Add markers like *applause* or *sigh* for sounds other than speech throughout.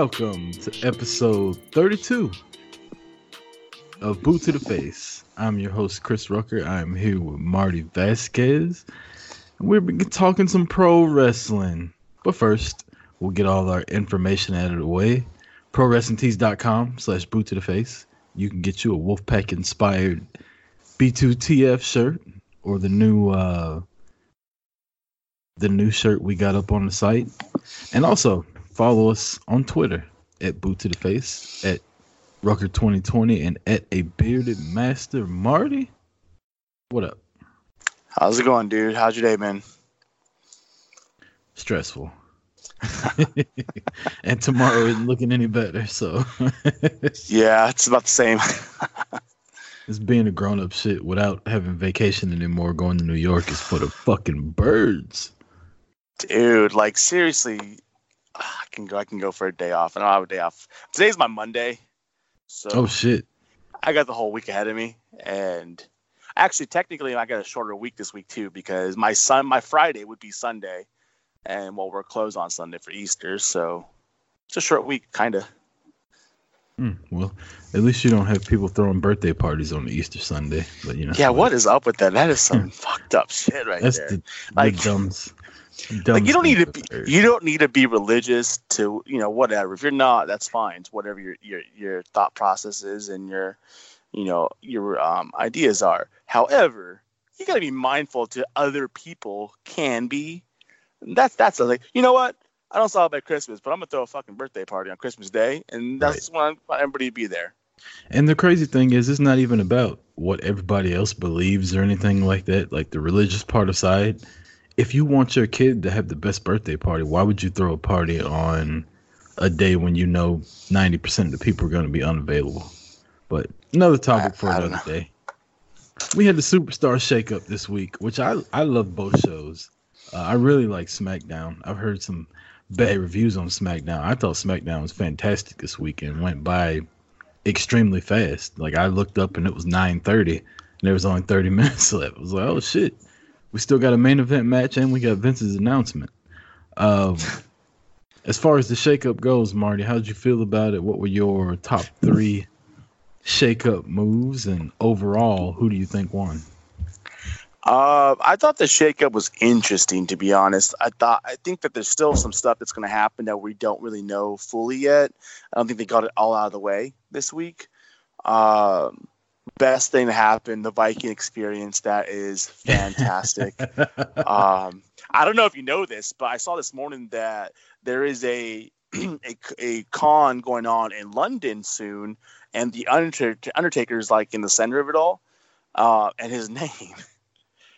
Welcome to episode 32 of Boot to the Face. I'm your host, Chris Rucker. I'm here with Marty Vasquez. And we're talking some pro wrestling. But first, we'll get all our information out of the way. ProWrestlingTees.com slash boot to the face. You can get you a Wolfpack inspired B2TF shirt or the new uh the new shirt we got up on the site. And also follow us on Twitter at Boot to the Face, at Rucker 2020, and at a bearded master Marty. What up? How's it going, dude? How's your day, man? Stressful. *laughs* and tomorrow isn't looking any better, so *laughs* Yeah, it's about the same. *laughs* it's being a grown up shit without having vacation anymore. Going to New York is for the fucking birds. dude, like seriously, I can go I can go for a day off. and I don't have a day off. Today's my Monday. So Oh shit. I got the whole week ahead of me. And actually technically I got a shorter week this week too, because my son my Friday would be Sunday. And well we're closed on Sunday for Easter, so it's a short week kinda. Hmm, well, at least you don't have people throwing birthday parties on Easter Sunday. But you know. Yeah, what is up with that? That is some *laughs* fucked up shit right That's there. the, Like- the dumbs. *laughs* like you don't need to be you don't need to be religious to you know whatever. If you're not that's fine. It's whatever your your your thought process is and your you know your um, ideas are. However you got to be mindful to other people can be. That's that's the like you know what? I don't celebrate christmas but i'm gonna throw a fucking birthday party on christmas day and that's when i want everybody to be there. And the crazy thing is, it's not even about what everybody else believes or anything like that, like the religious part aside. If you want your kid to have the best birthday party, why would you throw a party on a day when you know 90% of the people are going to be unavailable? But another topic I- for I another day. We had the Superstar Shakeup this week, which I, I love both shows. Uh, I really like SmackDown. I've heard some bad reviews on SmackDown. I thought SmackDown was fantastic this weekend. Went by extremely fast. Like I looked up and it was 9:30 and there was only 30 *laughs* minutes left. I was like, "Oh shit. We still got a main event match and we got Vince's announcement." Um *laughs* as far as the shakeup goes, Marty, how did you feel about it? What were your top 3 shakeup moves and overall, who do you think won? Uh, I thought the shakeup was interesting, to be honest. I thought I think that there's still some stuff that's going to happen that we don't really know fully yet. I don't think they got it all out of the way this week. Um, best thing to happen, the Viking experience. That is fantastic. *laughs* um, I don't know if you know this, but I saw this morning that there is a *clears throat* a, a con going on in London soon, and the Undertaker, is like in the center of it all, uh, and his *laughs* name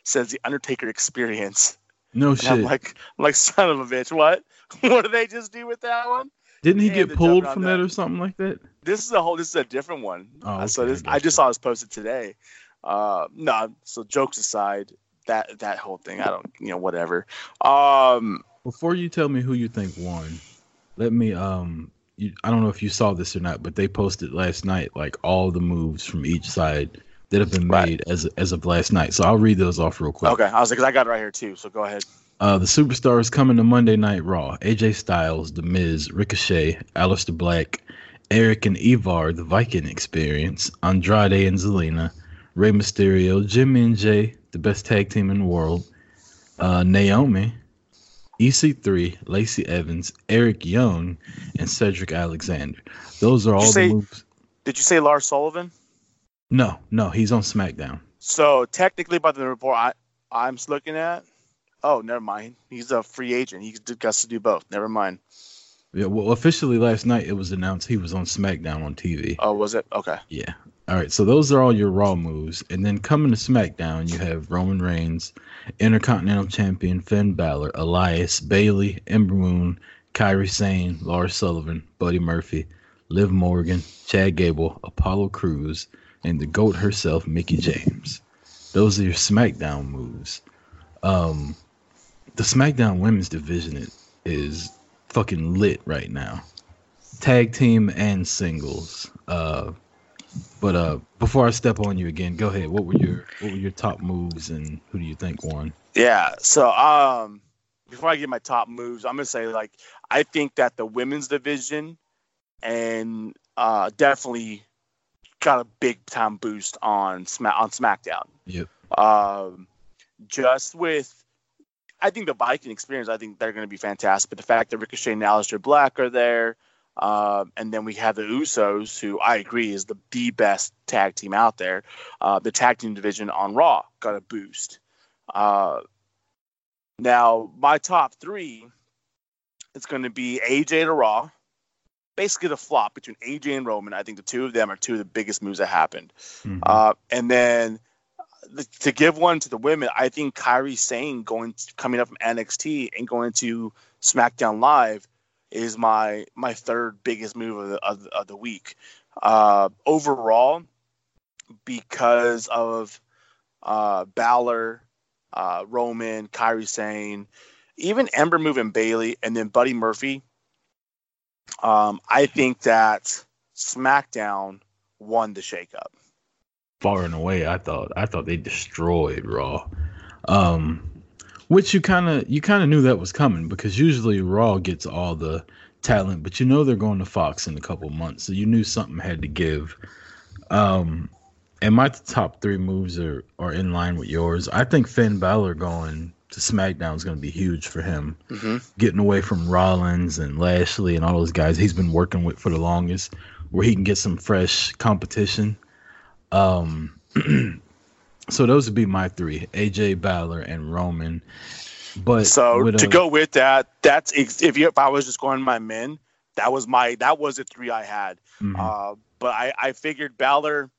says the Undertaker Experience. no And I'm shit. like, I'm like, son of a bitch, what? *laughs* what did they just do with that one? Didn't he get pulled from that that. or something like that? This is a whole. This is a different one. Oh, Uh, so okay, I this, I, just saw this posted today. Uh, no, so jokes aside, that that whole thing, I don't, you know, whatever. Um, Before you tell me who you think won, let me um you, I don't know if you saw this or not, but they posted last night like all the moves from each side that have been Right. made as as of last night. So I'll read those off real quick. okay, I was like, 'cause I got it right here too. So go ahead. Uh, the superstars coming to Monday Night Raw: AJ Styles, The Miz, Ricochet, Aleister Black, Erik and Ivar, The Viking Experience, Andrade and Zelina, Rey Mysterio, Jimmy and Jey, the best tag team in the world, uh, Naomi, EC3, Lacey Evans, Eric Young, and Cedric Alexander. Those are all the moves. Did you say Lars Sullivan? No, no, he's on SmackDown. So technically, by the report I I'm looking at, oh, never mind. He's a free agent. He gets to do both. Never mind. Yeah, well, officially last night it was announced he was on SmackDown on TV. Oh, was it? Okay. Yeah. All right, so those are all your Raw moves, and then coming to SmackDown, you have Roman Reigns, Intercontinental Champion Finn Balor, Elias, Bayley, Ember Moon, Kairi Sane, Lars Sullivan, Buddy Murphy, Liv Morgan, Chad Gable, Apollo Crews, and the GOAT herself, Mickie James. Those are your SmackDown moves. Um, the SmackDown Women's Division is, is fucking lit right now, tag team and singles. Uh, but uh, before I step on you again, go ahead. What were your what were your top moves, and who do you think won? Yeah. So um, before I get my top moves, I'm gonna say like I think that the women's division and uh, definitely got a big time boost on Smack on SmackDown. Yep. Um, just with, I think the Viking experience, I think they're going to be fantastic. But the fact that Ricochet and Aleister Black are there, um, and then we have the Usos, who I agree is the the best tag team out there. Uh, the tag team division on Raw got a boost. Uh, now my top three it's going to be AJ to Raw. Basically, the flop between AJ and Roman. I think the two of them are two of the biggest moves that happened. Mhm. Uh, and then to give one to the women, I think Kairi Sane going coming up from NXT and going to SmackDown Live is my my third biggest move of the, of, of the week. Uh, overall, because of uh, Balor, uh, Roman, Kairi Sane, even Ember moving Bayley, and then Buddy Murphy. Um, I think that SmackDown won the shakeup. Far and away i thought i thought they destroyed raw. Um which you kind of you kind of knew that was coming because usually raw gets all the talent but you know they're going to fox in a couple months so you knew something had to give. Um and my top three moves are are in line with yours? I think finn Balor going to smackdown is going to be huge for him. Mm-hmm. getting away from rollins and lashley and all those guys he's been working with for the longest where he can get some fresh competition um, *clears throat* so those would be my three: AJ Balor and Roman. But So to a- go with that, that's if you if I was just going my men, that was my that was the three I had. Mhm. Uh, but I I figured Balor,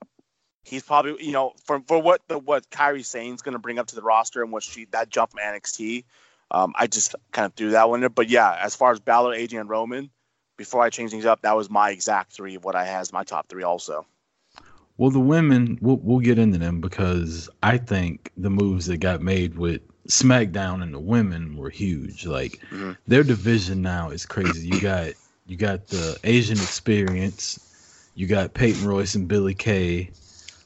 he's probably you know for for what the what Kairi Sane's going to bring up to the roster and what she that jump from NXT, um, I just kind of threw that one in. But yeah, as far as Balor, AJ, and Roman, before I change things up, that was my exact three of what I had as my top three also. Well, the women, we'll we'll get into them because I think the moves that got made with SmackDown and the women were huge. Like Mhm. their division now is crazy. You got you got the Asian experience. You got Peyton Royce and Billie Kay.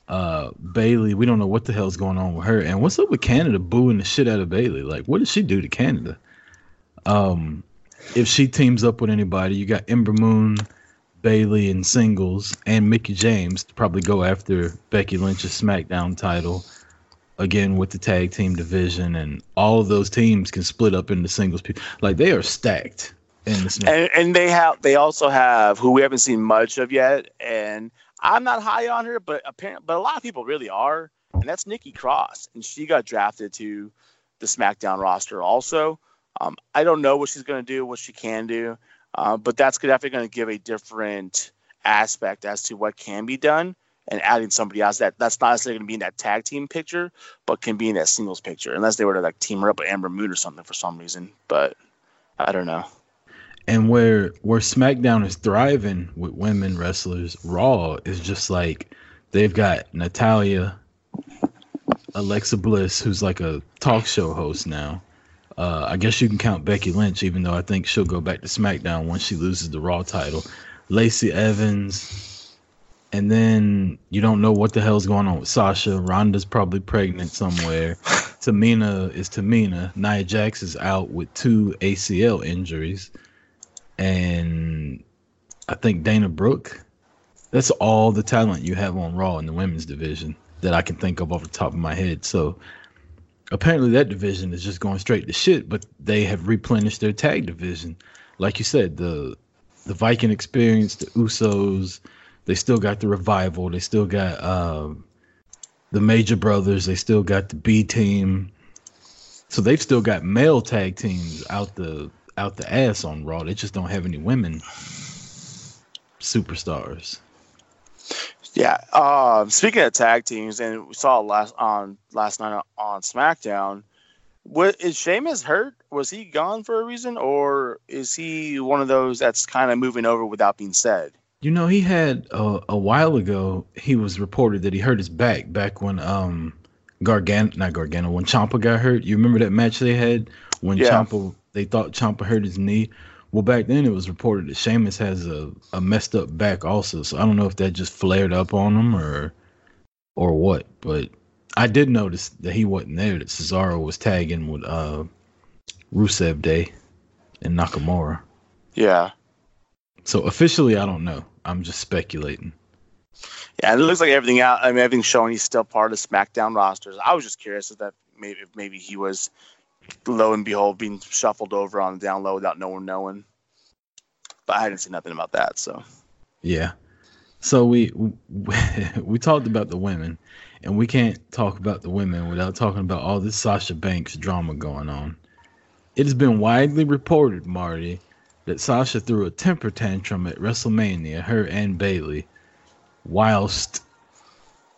Uh, Bayley, we don't know what the hell's going on with her. And what's up with Canada booing the shit out of Bayley? Like, what did she do to Canada? Um, if she teams up with anybody, you got Ember Moon, Bayley in singles, and Mickie James to probably go after Becky Lynch's SmackDown title again with the tag team division, and all of those teams can split up into singles. people. Like they are stacked in the Smack. and and they have they also have who we haven't seen much of yet, and I'm not high on her, but apparently, but a lot of people really are, and that's Nikki Cross, and she got drafted to the SmackDown roster also. Um, I don't know what she's going to do, what she can do, uh, but that's definitely going to give a different aspect as to what can be done, and adding somebody else that that's not necessarily going to be in that tag team picture, but can be in that singles picture, unless they were to like team her up with Ember Moon or something for some reason. But I don't know. And where where SmackDown is thriving with women wrestlers, Raw is just like they've got Natalya, Alexa Bliss, who's like a talk show host now. Uh, I guess you can count Becky Lynch, even though I think she'll go back to SmackDown once she loses the Raw title. Lacey Evans, and then you don't know what the hell's going on with Sasha. Ronda's probably pregnant somewhere. *laughs* Tamina is Tamina. Nia Jax is out with two ACL injuries and I think Dana Brooke. That's all the talent you have on Raw in the women's division that I can think of off the top of my head. So apparently that division is just going straight to shit, but they have replenished their tag division. Like you said, the the Viking experience, the Usos, they still got the revival, they still got um, the Major Brothers, they still got the B team. So they've still got male tag teams out the out the ass on Raw. They just don't have any women superstars. Yeah. Um, speaking of tag teams, and we saw last on last night on SmackDown. What is Sheamus hurt? Was he gone for a reason, or is he one of those that's kind of moving over without being said? You know, he had uh, a while ago. He was reported that he hurt his back back when um Gargano, not Gargano, when Ciampa got hurt. You remember that match they had when Yeah. Ciampa they thought Ciampa hurt his knee. Well, back then it was reported that Sheamus has a, a messed up back also. So I don't know if that just flared up on him or or what. But I did notice that he wasn't there. That Cesaro was tagging with uh Rusev Day and Nakamura. Yeah. So officially, I don't know. I'm just speculating. Yeah, it looks like everything out. I mean, everything's showing he's still part of the SmackDown rosters. I was just curious if that maybe if maybe he was, lo and behold, being shuffled over on the down low without no one knowing. But I hadn't seen nothing about that. So Yeah. So we *laughs* we talked about the women, and we can't talk about the women without talking about all this Sasha Banks drama going on. It has been widely reported, Marty, that Sasha threw a temper tantrum at WrestleMania, her and Bayley, whilst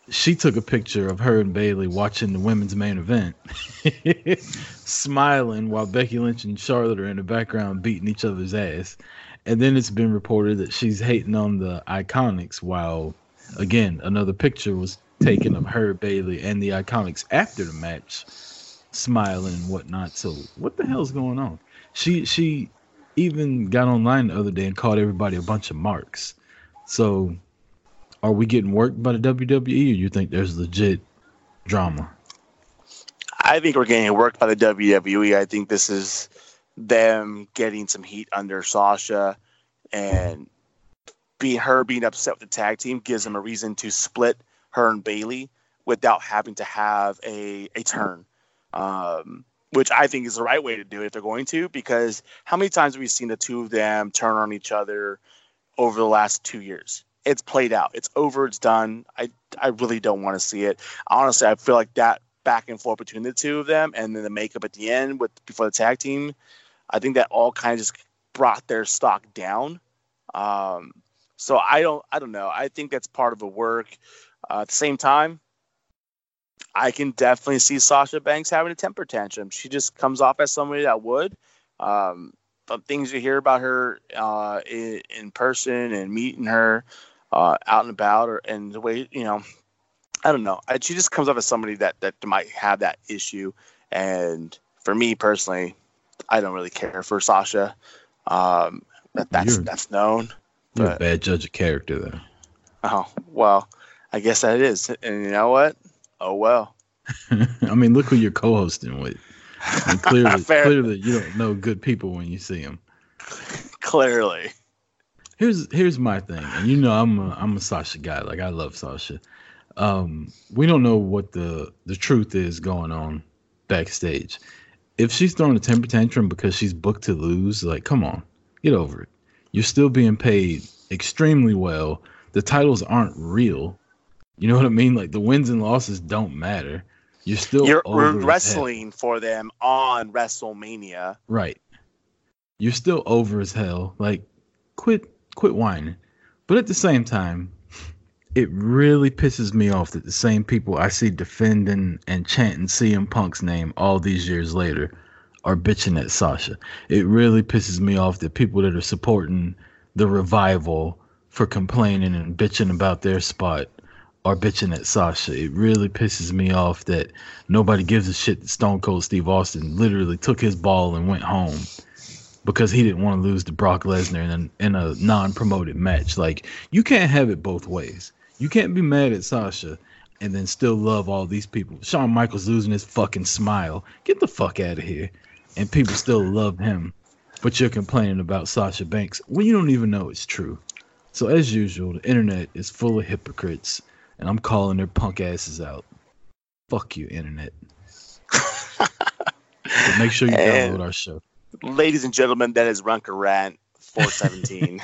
she took a picture of her and Bayley watching the women's main event, *laughs* smiling while Becky Lynch and Charlotte are in the background beating each other's ass. And then it's been reported that she's hating on the Iconics while, again, another picture was taken of her, Bayley, and the Iconics after the match, smiling and whatnot. So what the hell's going on? She she even got online the other day and called everybody a bunch of marks. So are we getting worked by the WWE or you think there's legit drama? I think we're getting worked by the WWE. I think this is them getting some heat under Sasha, and being her being upset with the tag team gives them a reason to split her and Bayley without having to have a a turn. Um, which I think is the right way to do it if they're going to, because how many times have we seen the two of them turn on each other over the last two years? It's played out. It's over. It's done. I I really don't want to see it. Honestly, I feel like that back and forth between the two of them, and then the makeup at the end with before the tag team. I think that all kind of just brought their stock down. Um, so I don't I don't know. I think that's part of the work. Uh, at the same time, I can definitely see Sasha Banks having a temper tantrum. She just comes off as somebody that would. Um, the things you hear about her uh, in, in person and meeting her uh, out and about, or and the way you know, I don't know. I, she just comes off as somebody that that might have that issue. And for me personally, I don't really care for Sasha. Um, that that's You're- that's known. You're a bad judge of character though. Oh well, I guess that is. And you know what? Oh well. *laughs* I mean, look who you're co-hosting with. And *laughs* clearly, clearly, you don't know good people when you see them. Clearly. Here's here's my thing, and you know I'm a I'm a Sasha guy. Like I love Sasha. Um, we don't know what the the truth is going on backstage. If she's throwing a temper tantrum because she's booked to lose, like come on, get over it. You're still being paid extremely well. The titles aren't real. You know what I mean? Like the wins and losses don't matter. You're still You're over we're as hell. wrestling for them on WrestleMania. Right. You're still over as hell. Like, quit quit whining. But at the same time, it really pisses me off that the same people I see defending and chanting CM Punk's name all these years later are bitching at Sasha. It really pisses me off that people that are supporting the revival for complaining and bitching about their spot are bitching at Sasha. It really pisses me off that nobody gives a shit that Stone Cold Steve Austin literally took his ball and went home because he didn't want to lose to Brock Lesnar in a, in a non-promoted match. Like you can't have it both ways. You can't be mad at Sasha and then still love all these people. Shawn Michaels losing his fucking smile. Get the fuck out of here. And people still love him. But you're complaining about Sasha Banks when you don't even know it's true. So as usual, the internet is full of hypocrites, and I'm calling their punk asses out. Fuck you, internet. *laughs* But make sure you And- download our show. Ladies and gentlemen, that is Rucker Rant 417.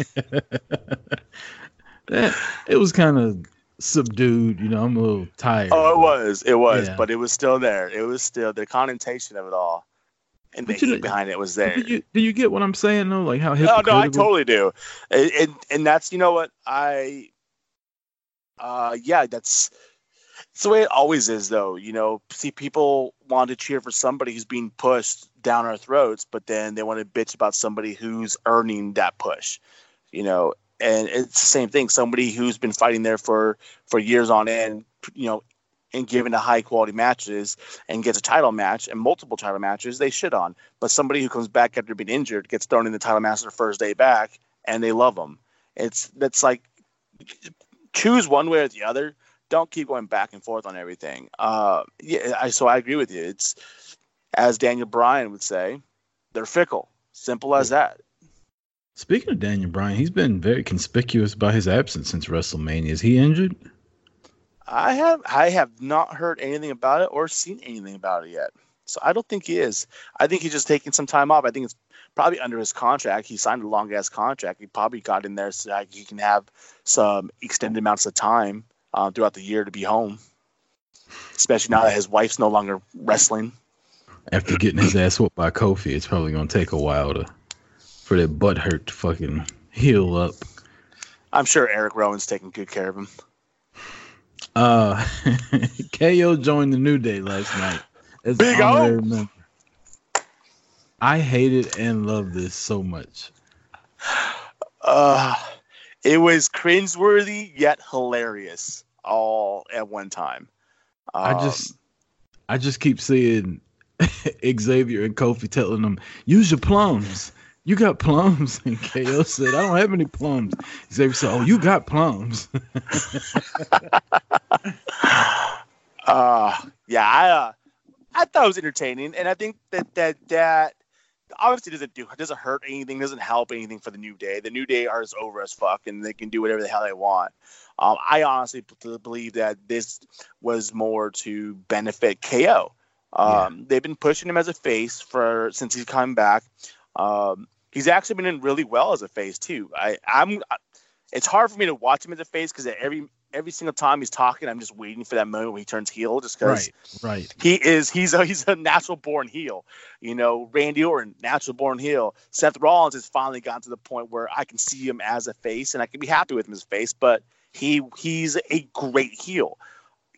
Eh, *laughs* it was kind of subdued. You know, I'm a little tired. oh, it was. It was. Yeah. But it was still there. It was still the connotation of it all. And the But you heat behind it was there. Do you, do you get what I'm saying though? Like how No, hypocritical? no, I totally do. And, and and that's you know what I Uh, yeah, that's it's the way it always is, though. You know, see, people want to cheer for somebody who's being pushed down our throats, but then they want to bitch about somebody who's earning that push. You know, and it's the same thing. Somebody who's been fighting there for for years on end, you know, and given a high quality matches and gets a title match and multiple title matches, they shit on. But somebody who comes back after being injured gets thrown in the title match their first day back, and they love them. It's that's like choose one way or the other. Don't keep going back and forth on everything. Uh, yeah, I, so I agree with you. It's as Daniel Bryan would say, they're fickle. Simple as that. Speaking of Daniel Bryan, he's been very conspicuous by his absence since WrestleMania. Is he injured? I have I have not heard anything about it or seen anything about it yet. So I don't think he is. I think he's just taking some time off. I think it's probably under his contract. He signed a long ass contract. He probably got in there so that he can have some extended amounts of time uh, throughout the year to be home. Especially now that his wife's no longer wrestling. After getting his ass whooped by Kofi, it's probably gonna take a while to for that butt hurt to fucking heal up. I'm sure Eric Rowan's taking good care of him. Uh, *laughs* KO joined the New Day last night. As Big O. I hated and loved this so much. *sighs* Uh, it was cringeworthy yet hilarious all at one time. I Um, just, I just keep seeing *laughs* Xavier and Kofi telling them, "Use your plums." You got plums, *laughs* and KO said, "I don't have any plums." Xavier said, "Oh, you got plums." *laughs* uh yeah i uh i thought it was entertaining and i think that that that obviously doesn't do doesn't hurt anything doesn't help anything for the new day the new day are as over as fuck and they can do whatever the hell they want um i honestly believe that this was more to benefit ko um they've been pushing him as a face for since he's come back um he's actually been in really well as a face too i i'm it's hard for me to watch him as a face because every every single time he's talking, I'm just waiting for that moment when he turns heel, just because right, right. he is he's a he's a natural born heel. You know, Randy Orton, natural born heel. Seth Rollins has finally gotten to the point where I can see him as a face and I can be happy with him as a face, but he he's a great heel.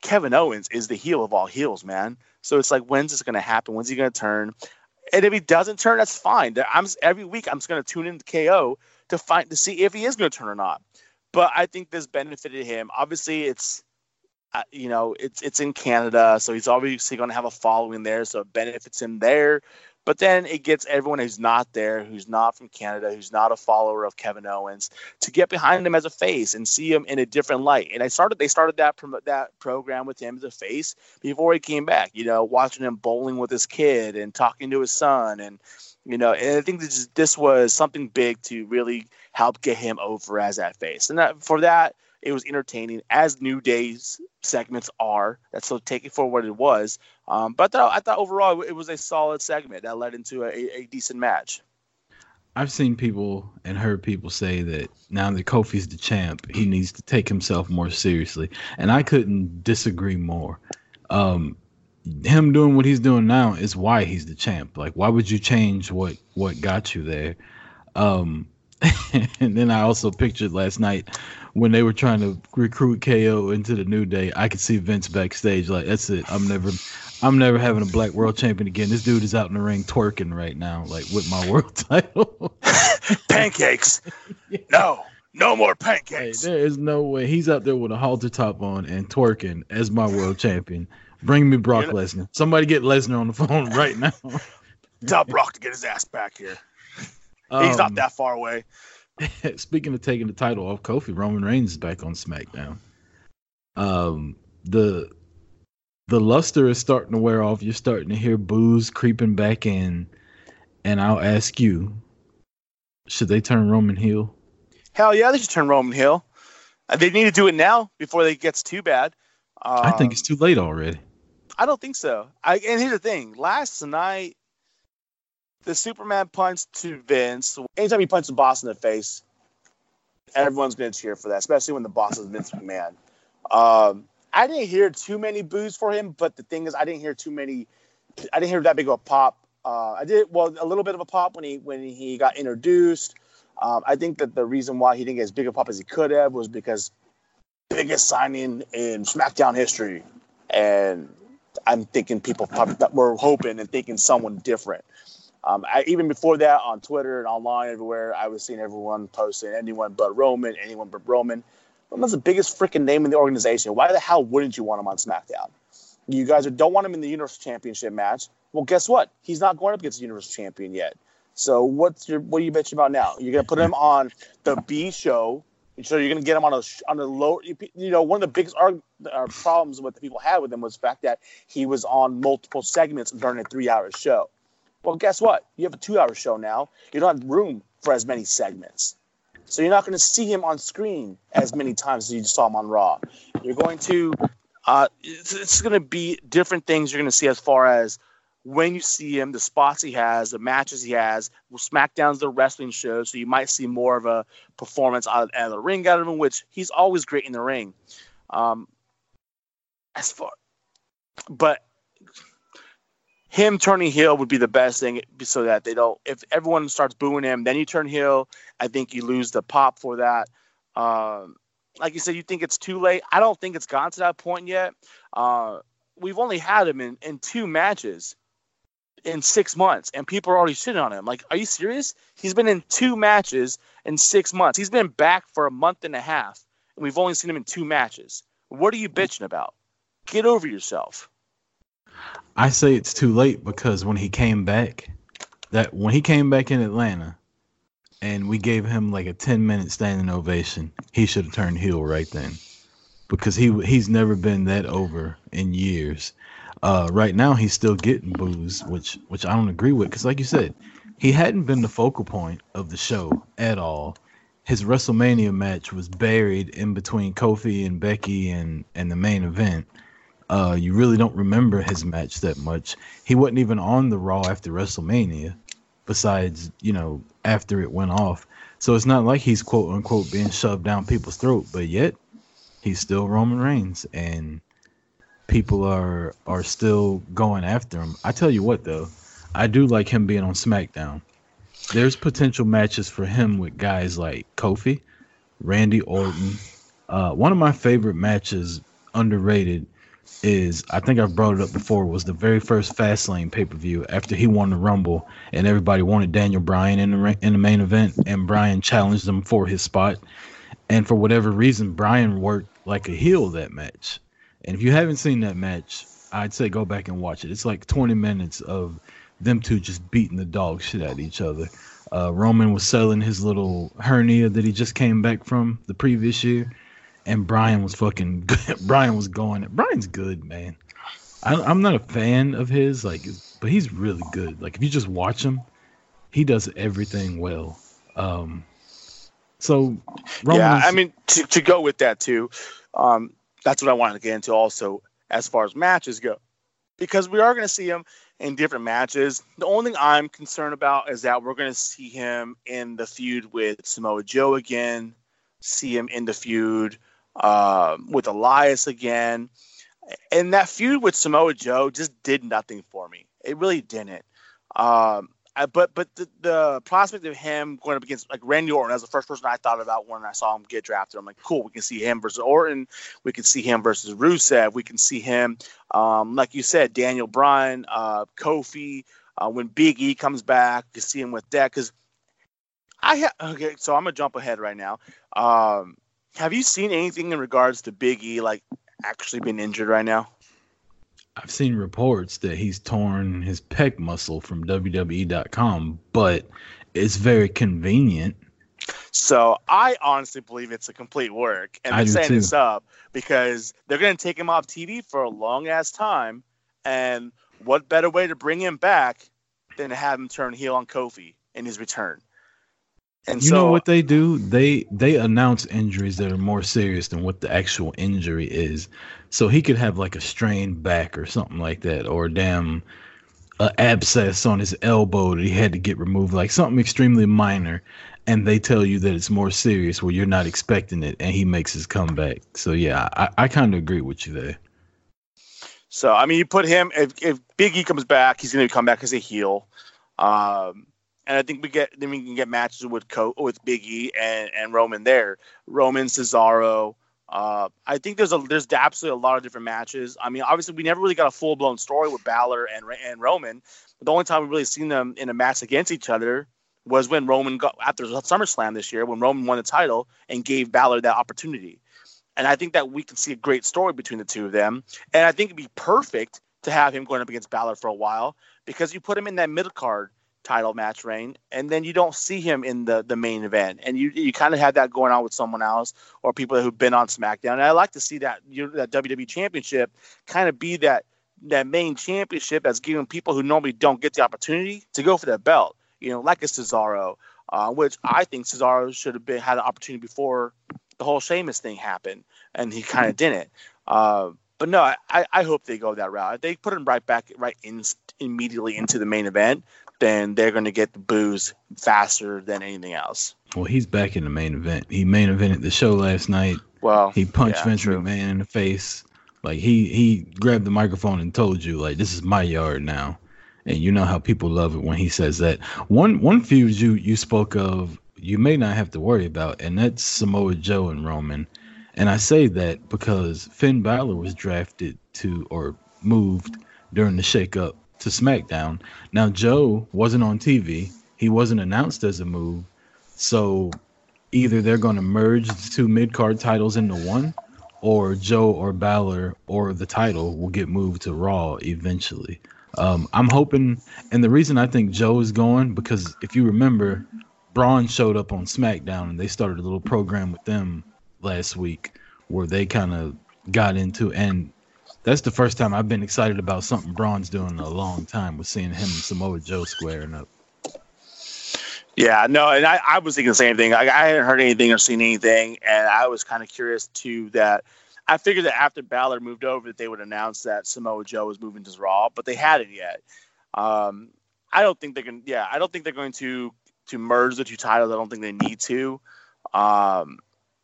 Kevin Owens is the heel of all heels, man. So it's like, when's this gonna happen? When's he gonna turn? And if he doesn't turn, that's fine. I'm every week I'm just gonna tune in to KO to find to see if he is gonna turn or not. But I think this benefited him. Obviously, it's uh, you know it's it's in Canada, so he's obviously going to have a following there, so it benefits him there. But then it gets everyone who's not there, who's not from Canada, who's not a follower of Kevin Owens, to get behind him as a face and see him in a different light. And I started, they started that prom- that program with him as a face before he came back. You know, watching him bowling with his kid and talking to his son, and you know, and I think this this was something big to really help get him over as that face. And that for that, it was entertaining as New Day's segments are. That's so take it for what it was. Um, but I thought, I thought overall it was a solid segment that led into a, a decent match. I've seen people and heard people say that now that Kofi's the champ, he needs to take himself more seriously, and I couldn't disagree more. Um, him doing what he's doing now is why he's the champ. Like, why would you change what what got you there? Um, *laughs* and then I also pictured last night when they were trying to recruit KO into the New Day. I could see Vince backstage like, "That's it. I'm never, I'm never having a black world champion again. This dude is out in the ring twerking right now, like with my world *laughs* title." *laughs* pancakes. No, no more Hey, pancakes. there is no way he's out there with a halter top on and twerking as my world champion. Bring me Brock Lesnar. Somebody get Lesnar on the phone right now. Tell Brock to get his ass back here. He's not Um, that far away. *laughs* Speaking of taking the title off Kofi, Roman Reigns is back on SmackDown. Um, the the luster is starting to wear off. You're starting to hear boos creeping back in, and I'll ask you: Should they turn Roman heel? Hell yeah, they should turn Roman heel. Uh, They need to do it now before it gets too bad. Um, I think it's too late already. I don't think so. I and here's the thing: last night, the Superman punch to Vince. Anytime you punch the boss in the face, everyone's going to cheer for that, especially when the boss is Vince McMahon. Um, I didn't hear too many boos for him, but the thing is, I didn't hear too many. I didn't hear that big of a pop. Uh, I did well a little bit of a pop when he when he got introduced. Um, I think that the reason why he didn't get as big a pop as he could have was because biggest signing in SmackDown history, and I'm thinking people probably were hoping and thinking someone different. Um, I, even before that, on Twitter and online everywhere, I was seeing everyone posting anyone but Roman, anyone but Roman. Roman's the biggest freaking name in the organization. Why the hell wouldn't you want him on SmackDown? You guys don't want him in the Universal Championship match. Well, guess what? He's not going up against the Universal Champion yet. So what's your what are you bitching about now? You're gonna put him on the B show, so you're gonna get him on a on a low. You know, one of the biggest arg, uh, problems with the people had with him was the fact that he was on multiple segments during a three-hour show. Well, guess what? You have a two-hour show now. You don't have room for as many segments, so you're not going to see him on screen as many times as you saw him on Raw. You're going to. Uh, it's, it's going to be different things you're going to see as far as when you see him, the spots he has, the matches he has. Well, SmackDown's the wrestling show, so you might see more of a performance out of, the ring out of him, which he's always great in the ring. Um, as far, but him turning heel would be the best thing, so that they don't. If everyone starts booing him, then you turn heel. I think you lose the pop for that. Um, like you said, you think it's too late. I don't think it's gone to that point yet. Uh, we've only had him in, in two matches in six months, and people are already shitting on him. Like, are you serious? He's been in two matches in six months. He's been back for a month and a half, and we've only seen him in two matches. What are you bitching about? Get over yourself. I say it's too late because when he came back, that when he came back in Atlanta, and we gave him like a ten minute standing ovation, he should have turned heel right then, because he he's never been that over in years. Uh, right now, he's still getting boos, which which I don't agree with. Because, like you said, he hadn't been the focal point of the show at all. His WrestleMania match was buried in between Kofi and Becky and and the main event. Uh, you really don't remember his match that much. He wasn't even on the Raw after WrestleMania, besides you know after it went off. So it's not like he's quote unquote being shoved down people's throat, but yet he's still Roman Reigns and people are are still going after him. I tell you what though, I do like him being on SmackDown. There's potential matches for him with guys like Kofi, Randy Orton. Uh, one of my favorite matches, underrated, is I think I've brought it up before. Was the very first Fastlane pay per view after he won the Rumble and everybody wanted Daniel Bryan in the in the main event and Bryan challenged him for his spot, and for whatever reason Bryan worked like a heel that match and if you haven't seen that match, I'd say go back and watch it. It's like 20 minutes of them two just beating the dog shit at each other. Uh, Roman was selling his little hernia that he just came back from the previous year, and Bryan was fucking. *laughs* good. Bryan was going. Bryan's good, man. I, I'm not a fan of his, like, but he's really good. Like if you just watch him, he does everything well. Um, so Roman yeah, I mean to, to go with that too. Um, that's what I wanted to get into also as far as matches go, because we are going to see him in different matches. The only thing I'm concerned about is that we're going to see him in the feud with Samoa Joe again, see him in the feud uh, with Elias again. And that feud with Samoa Joe just did nothing for me. It really didn't. Um, I, but but the, the prospect of him going up against like Randy Orton as the first person I thought about when I saw him get drafted. I'm like, cool, we can see him versus Orton. We can see him versus Rusev. We can see him, um, like you said, Daniel Bryan, uh, Kofi. Uh, when Big E comes back, you see him with that because I ha- okay. So I'm gonna jump ahead right now. Um, have you seen anything in regards to Big E like actually being injured right now? I've seen reports that he's torn his pec muscle from WWE.com, but it's very convenient. So I honestly believe it's a complete work, and they're setting this up because they're going to take him off TV for a long ass time, and what better way to bring him back than to have him turn heel on Kofi in his return? And you so, know what they do? They they announce injuries that are more serious than what the actual injury is. So he could have like a strained back or something like that, or damn uh, abscess on his elbow that he had to get removed, like something extremely minor. And they tell you that it's more serious where you're not expecting it, and he makes his comeback. So yeah, I, I kind of agree with you there. So I mean, you put him if if Big E comes back, he's going to come back as a heel. Um, and I think we get then we can get matches with Co- with Big E and, and Roman there. Roman Cesaro, Uh, I think there's a there's absolutely a lot of different matches. I mean, obviously we never really got a full blown story with Balor and and Roman. But the only time we really seen them in a match against each other was when Roman got after SummerSlam this year when Roman won the title and gave Balor that opportunity. And I think that we can see a great story between the two of them. And I think it'd be perfect to have him going up against Balor for a while because you put him in that middle card title match reign, and then you don't see him in the the main event, and you you kind of have that going on with someone else or people who've been on SmackDown. And I like to see that you know, that WWE Championship kind of be that that main championship that's giving people who normally don't get the opportunity to go for that belt. You know, like a Cesaro, uh, which I think Cesaro should have been had an opportunity before the whole Sheamus thing happened, and he kind of didn't. Uh, but no, I, I hope they go that route. They put him right back right in immediately into the main event, then they're going to get the boos faster than anything else. Well, he's back in the main event. He main evented the show last night. Well, he punched yeah, Vince true. McMahon in the face. Like he he grabbed the microphone and told you like this is my yard now. And you know how people love it when he says that. One one feud you you spoke of you may not have to worry about, and that's Samoa Joe and Roman. And I say that because Finn Balor was drafted to or moved during the shakeup to SmackDown. Now Joe wasn't on TV. He wasn't announced as a move. So either they're going to merge the two mid card titles into one, or Joe or Balor or the title will get moved to Raw eventually. Um, I'm hoping, and the reason I think Joe is going because if you remember, Braun showed up on SmackDown and they started a little program with them last week where they kind of got into and that's the first time I've been excited about something Braun's doing in a long time was seeing him and Samoa Joe squaring up. Yeah, no, and I, I was thinking the same thing. I, I hadn't heard anything or seen anything, and I was kind of curious too that I figured that after Balor moved over that they would announce that Samoa Joe was moving to Raw, but they hadn't yet. Um, I don't think they're going. Yeah, I don't think they're going to to merge the two titles. I don't think they need to. Um,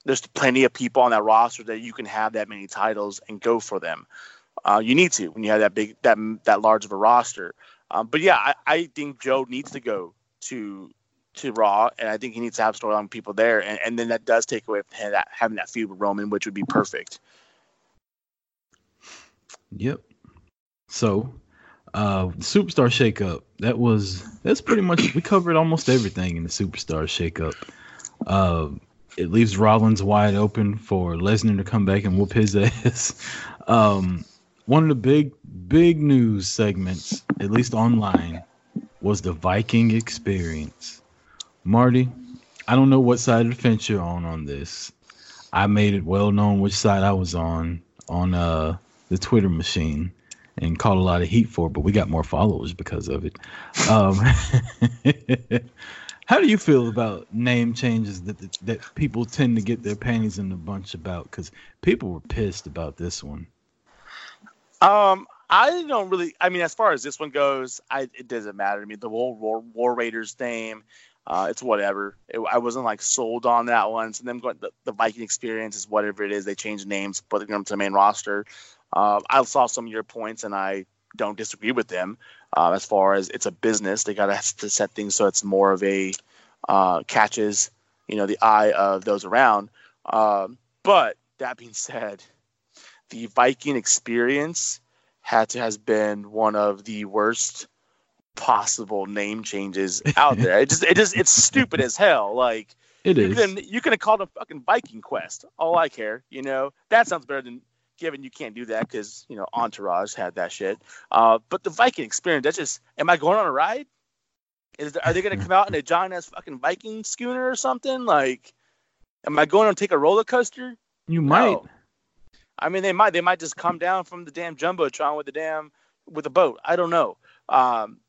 there's plenty of people on that roster that you can have that many titles and go for them. Uh, you need to when you have that big that that large of a roster. Um, but yeah, I, I think Joe needs to go to to Raw, and I think he needs to have storyline people there, and, and then that does take away from that, having that feud with Roman, which would be perfect. Yep. So, uh, Superstar Shakeup. That was that's pretty much we covered almost everything in the Superstar Shakeup. Uh, it leaves Rollins wide open for Lesnar to come back and whoop his *laughs* ass. Um, one of the big big news segments, at least online, was the Viking experience. Marty, I don't know what side of the fence you're on on this. I made it well known which side I was on on uh the Twitter machine and caught a lot of heat for it, but we got more followers because of it. Um, *laughs* how do you feel about name changes that, that people tend to get their panties in a bunch about? Because people were pissed about this one. Um, I don't really. I mean, as far as this one goes, I it doesn't matter to me. The whole War, War Raiders name, uh, it's whatever. It, I wasn't like sold on that one. So them going the, the Viking experience is whatever it is. They changed names, put them to the main roster. Uh, I saw some of your points, and I don't disagree with them. Uh, as far as it's a business, they got to set things so it's more of a uh, catches, you know, the eye of those around. Um, but that being said, the Viking experience had to has been one of the worst possible name changes out there. It just it just it's stupid as hell. Like It you is. can you can have called it fucking Viking Quest. All I care, you know. That sounds better than given you can't do that because you know Entourage had that shit. Uh, but the Viking experience, that's just am I going on a ride? Is are they gonna come out in a giant ass fucking Viking schooner or something? Like, am I going to take a roller coaster? You might. No. I mean, they might. They might just come down from the damn jumbotron with the damn with a boat. I don't know. Um,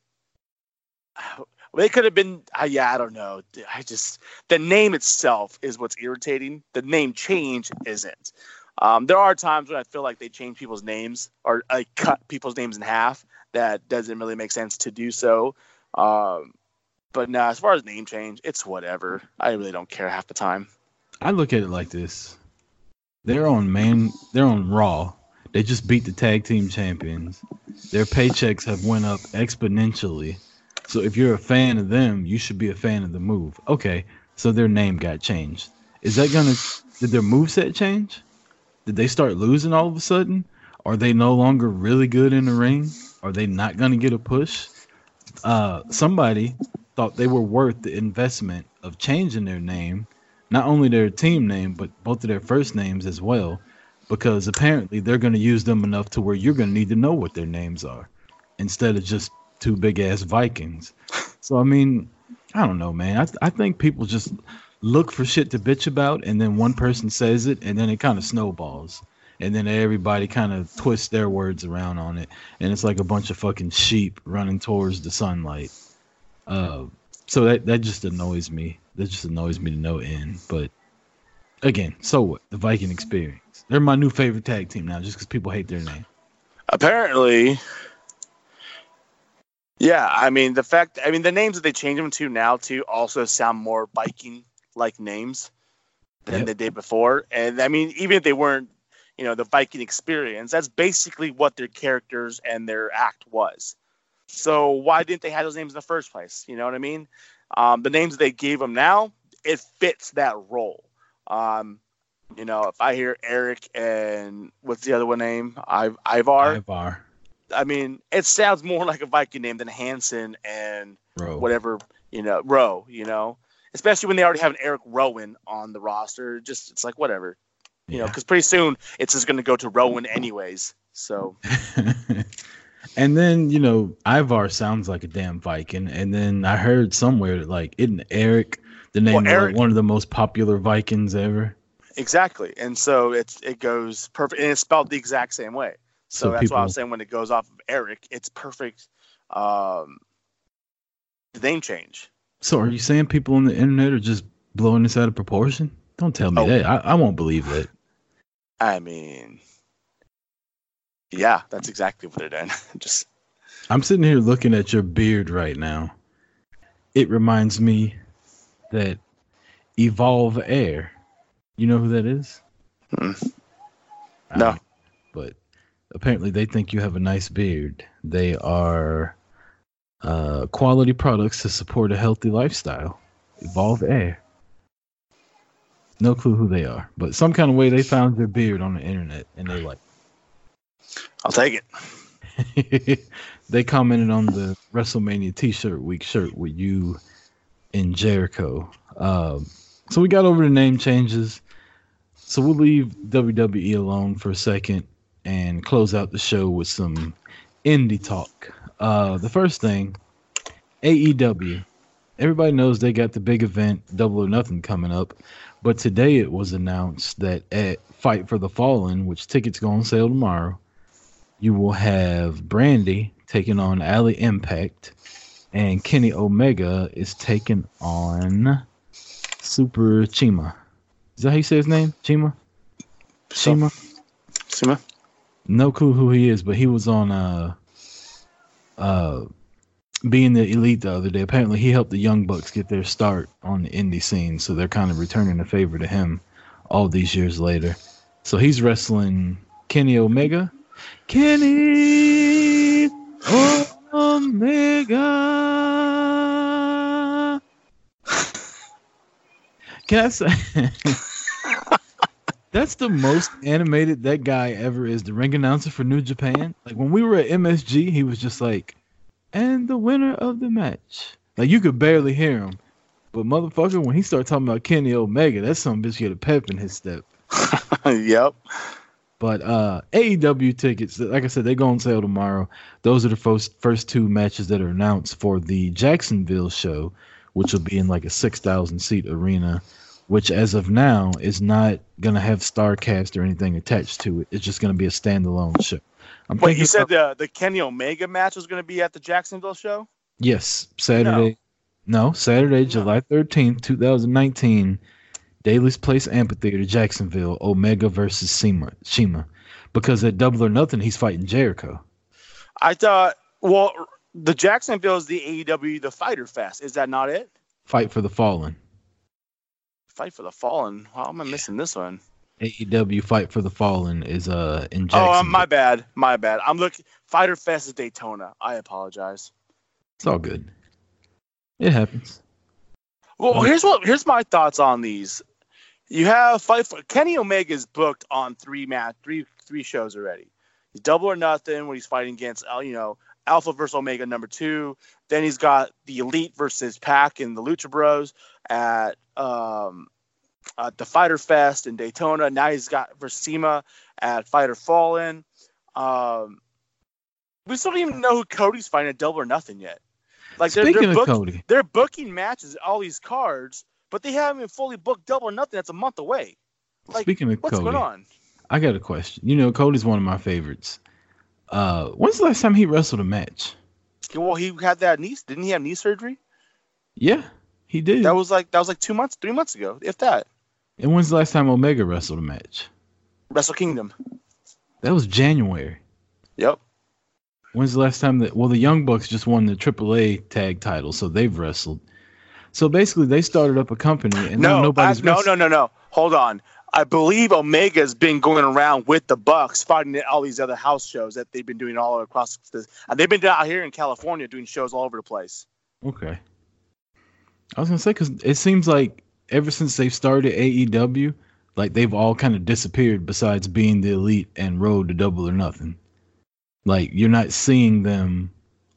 they could have been. Uh, yeah, I don't know. I just the name itself is what's irritating. The name change isn't. Um, there are times when I feel like they change people's names or like cut people's names in half. That doesn't really make sense to do so. Um, but no, as far as name change, it's whatever. I really don't care half the time. I look at it like this. They're on man they're on Raw. They just beat the tag team champions. Their paychecks have went up exponentially. So if you're a fan of them, you should be a fan of the move. Okay, so their name got changed. Is that gonna did their move set change? Did they start losing all of a sudden? Are they no longer really good in the ring? Are they not going to get a push? Uh, somebody thought they were worth the investment of changing their name, not only their team name, but both of their first names as well, because apparently they're going to use them enough to where you're going to need to know what their names are instead of just two big ass Vikings. So, I mean, I don't know, man. I, I think people just look for shit to bitch about, and then one person says it, and then it kind of snowballs. And then everybody kind of twists their words around on it, and it's like a bunch of fucking sheep running towards the sunlight. Uh, so that that just annoys me. That just annoys me to no end. But again, so what? The Viking experience. They're my new favorite tag team now, just because people hate their name. Apparently, yeah. I mean, the fact. I mean, the names that they changed them to now too also sound more Viking-like names than Yep. they did before. And I mean, even if they weren't, you know, the Viking experience, that's basically what their characters and their act was. So why didn't they have those names in the first place? You know what I mean? Um, the names they gave them now, it fits that role. Um, you know, if I hear Erik and what's the other one name? I, Ivar. Ivar, I mean, it sounds more like a Viking name than Hanson and whatever, you know, Rowe, you know, especially when they already have an Eric Rowan on the roster. Just, it's like, whatever, you know, because pretty soon it's just going to go to Rowan anyways. So, *laughs* and then you know Ivar sounds like a damn Viking, and then I heard somewhere that like isn't Eric the name Well, of like, Eric- one of the most popular Vikings ever? exactly. And so it's, it goes perfect. And it's spelled the exact same way. So, So that's why I'm saying when it goes off of Eric, it's perfect. Um, the name change. So are you saying people on the internet are just blowing this out of proportion? Don't tell me Oh. that. I, I won't believe that. I mean, yeah, that's exactly what they're *laughs* just, I'm sitting here looking at your beard right now. It reminds me that Evolve Air. You know who that is? Mm. No. But apparently they think you have a nice beard. They are uh, quality products to support a healthy lifestyle. Evolve Air. No clue who they are, but some kind of way they found their beard on the internet and they're like. I'll take it. *laughs* they commented on the WrestleMania T-shirt week shirt with you and Jericho. Um, so we got over the name changes. So we'll leave WWE alone for a second and close out the show with some indie talk. Uh, the first thing, AEW. Everybody knows they got the big event Double or Nothing coming up, but today it was announced that at Fight for the Fallen, which tickets go on sale tomorrow, you will have Brandi taking on Allie Impact, and Kenny Omega is taking on Super Chima. Is that how you say his name? Chima? Chima? Chima? No clue who he is, but he was on uh uh being the elite the other day. Apparently he helped the Young Bucks get their start on the indie scene, so they're kind of returning the favor to him all these years later. So he's wrestling Kenny Omega. Kenny Omega. Can I say *laughs* That's the most animated that guy ever is. The ring announcer for New Japan. Like when we were at MSG, he was just like, and the winner of the match. Like you could barely hear him. But motherfucker, when he started talking about Kenny Omega, that's some bitch get a pep in his step. *laughs* yep. But uh AEW tickets, like I said, they go on sale tomorrow. Those are the first first two matches that are announced for the Jacksonville show, which will be in like a six thousand seat arena, which as of now is not gonna have Starcast or anything attached to it. It's just gonna be a standalone show. I'm Wait, you said about- the the Kenny Omega match was going to be at the Jacksonville show? yes, Saturday. No, Saturday, July thirteenth, two thousand nineteen. Daly's Place Amphitheater, Jacksonville, Omega versus CIMA. CIMA. Because at Double or Nothing, he's fighting Jericho. I thought, well, the Jacksonville is the AEW the Fyter Fest. Is that not it? Fight for the Fallen. Fight for the Fallen. How am I missing this one? AEW Fight for the Fallen is uh in Oh, um, my bad. My bad. I'm looking. Fyter Fest is Daytona. I apologize. It's all good. It happens. Well, here's what here's my thoughts on these. You have fight for Kenny Omega is booked on three match three three shows already. He's double or nothing when he's fighting against uh, you know Alpha versus Omega number two. Then he's got the Elite versus Pac and the Lucha Bros at um, at the Fyter Fest in Daytona. Now he's got Versima at Fighter Fallen. Um, we still don't even know who Cody's fighting at Double or Nothing yet. Like they're, Speaking they're, of book- Cody, they're booking matches, all these cards, but they haven't even fully booked Double or Nothing. That's a month away. Like, speaking of what's Cody, going on? I got a question. You know, Cody's one of my favorites. Uh, when's the last time he wrestled a match? Well, he had that knee. Didn't he have knee surgery? Yeah, he did. That was like that was like two months, three months ago, if that. and when's the last time Omega wrestled a match? Wrestle Kingdom. That was January. Yep. When's the last time that? Well, the Young Bucks just won the AAA tag title, so they've wrestled. So basically, they started up a company, and now No, I, nobody's no, no, no, no. Hold on. I believe Omega's been going around with the Bucks, fighting at all these other house shows that they've been doing all across. The, and they've been out here in California doing shows all over the place. Okay. I was gonna say because it seems like ever since they've started AEW, like they've all kind of disappeared. Besides being the elite and Road to Double or Nothing, like you're not seeing them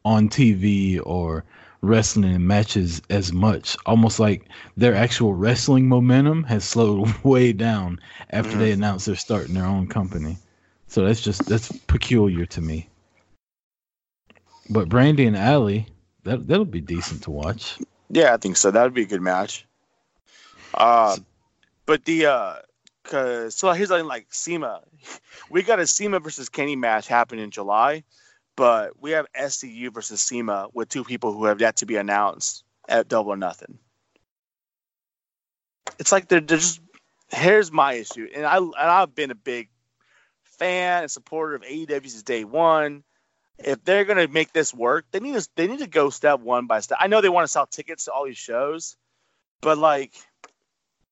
on TV or wrestling in matches as much. Almost like their actual wrestling momentum has slowed *laughs* way down after they mm. announced they're starting their own company. So that's just that's peculiar to me. But Brandi and Allie, that that'll be decent to watch. Yeah, I think so. That would be a good match. Uh, but the uh, cause so here's like like CIMA, *laughs* we got a CIMA versus Kenny match happen in July, but we have SCU versus CIMA with two people who have yet to be announced at Double or Nothing. It's like they're, they're just. Here's my issue, and I and I've been a big fan and supporter of AEW since day one if they're gonna make this work, they need to they need to go step one by step. I know they want to sell tickets to all these shows, but like,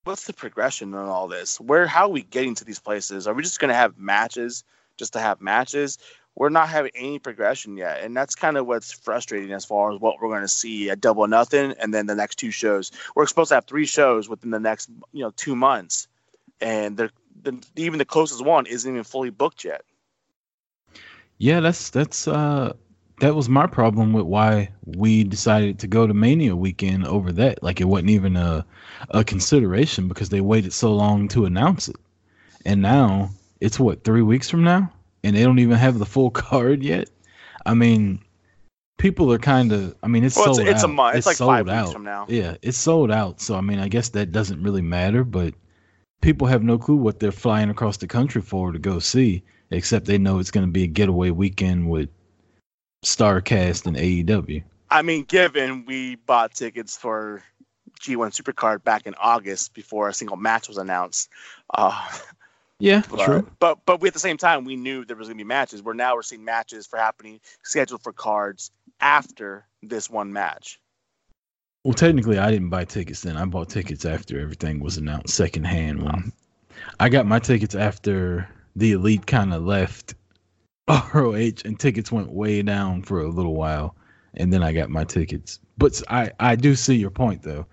what's the progression on all this? Where how are we getting to these places? Are we just gonna have matches just to have matches? We're not having any progression yet, and that's kind of what's frustrating as far as what we're going to see at Double Nothing, and then the next two shows. We're supposed to have three shows within the next you know two months, and they're, the, even the closest one isn't even fully booked yet. Yeah, that's that's uh that was my problem with why we decided to go to Mania weekend over that. Like it wasn't even a a consideration because they waited so long to announce it. And now it's what, 3 weeks from now and they don't even have the full *laughs* card yet. I mean, people are kind of I mean, it's Well, it's, sold it's a month. It's, like five sold weeks out. from now. Yeah, it's sold out. So I mean, I guess that doesn't really matter, but people have no clue what they're flying across the country for to go see, except they know it's going to be a getaway weekend with Starcast and AEW. I mean, given we bought tickets for G1 Supercard back in August before a single match was announced, uh, Yeah, but, true. but but we, at the same time we knew there was going to be matches. Where now we're seeing matches for happening scheduled for cards after this one match. Well, technically, I didn't buy tickets then. I bought tickets after everything was announced secondhand. When I got my tickets after the elite kind of left *laughs* ROH and tickets went way down for a little while, and then I got my tickets. But I I do see your point though.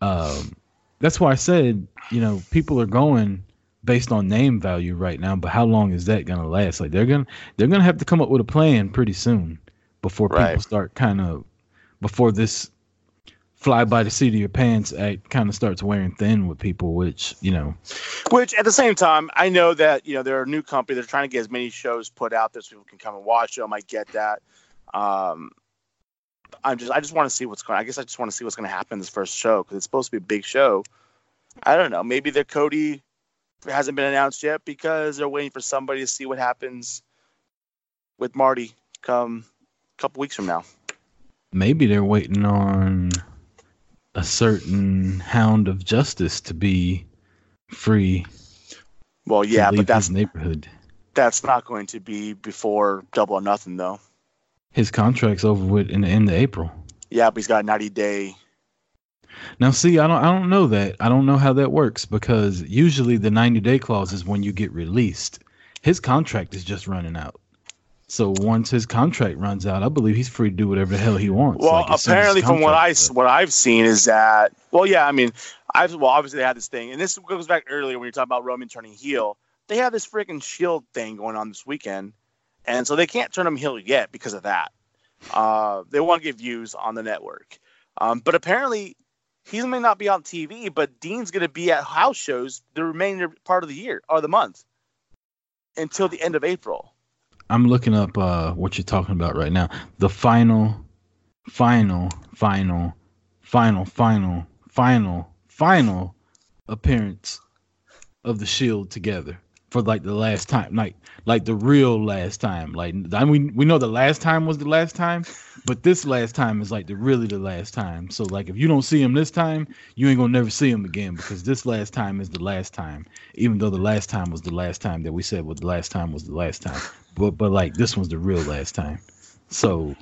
Um, that's why I said you know people are going based on name value right now, but how long is that gonna last? Like they're gonna they're gonna have to come up with a plan pretty soon before people Right. start kind of before this fly by the seat of your pants act kind of starts wearing thin with people, which you know Which at the same time, I know that you know they're a new company. They're trying to get as many shows put out there so people can come and watch them. I get that. Um, I'm just I just want to see what's going. I guess I just want to see what's going to happen this first show because it's supposed to be a big show. I don't know. Maybe the Cody hasn't been announced yet because they're waiting for somebody to see what happens with Marty come a couple weeks from now. maybe they're waiting on a certain hound of justice to be free Well, yeah, but that's neighborhood. that's not going to be before Double or Nothing though. His contract's over with in the end of April. Yeah, but he's got a 90 day. Now, see, I don't, I don't know that. I don't know how that works because usually the 90 day clause is when you get released. His contract is just running out. So once his contract runs out, I believe he's free to do whatever the hell he wants. Well, like, as soon as his apparently, from what I what I've seen is that well, yeah, I mean, I've well, obviously they had this thing, and this goes back earlier when you're talking about Roman turning heel. They have this freaking Shield thing going on this weekend, and so they can't turn him heel yet because of that. Uh, they want to get views on the network, um, but apparently he may not be on TV. But Dean's going to be at house shows the remainder part of the year or the month until the end of April. I'm looking up uh, what you're talking about right now. The final, final, final, final, final, final, final appearance of the Shield together for like the last time, like like the real last time. Like I mean, we know the last time was the last time, but this last time is like the really the last time. So like if you don't see him this time, you ain't gonna never see him again because this last time is the last time. Even though the last time was the last time that we said was the last time was the last time, but but like this one's the real last time. So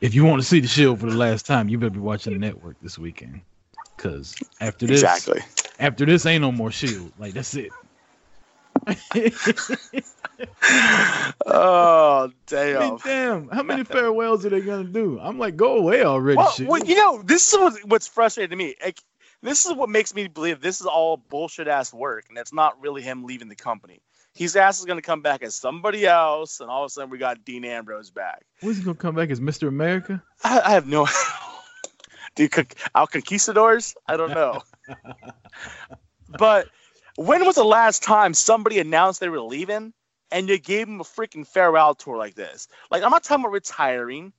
if you want to see the Shield for the last time, you better be watching the network this weekend. Cause after this, Exactly. after this ain't no more Shield. Like that's it. Oh I mean, damn. damn, how many farewells are they gonna do? I'm like, go away already. Well, well, you know, this is what, what's frustrating to me. Like, this is what makes me believe this is all bullshit ass work, and it's not really him leaving the company. His ass is going to come back as somebody else, and all of a sudden we got Dean Ambrose back. When's he gonna come back as Mr. America? I, I have no. Idea. *laughs* Do you con- Al Conquistadors? I don't know. *laughs* but when was the last time somebody announced they were leaving and you gave them a freaking farewell tour like this? Like, I'm not talking about retiring.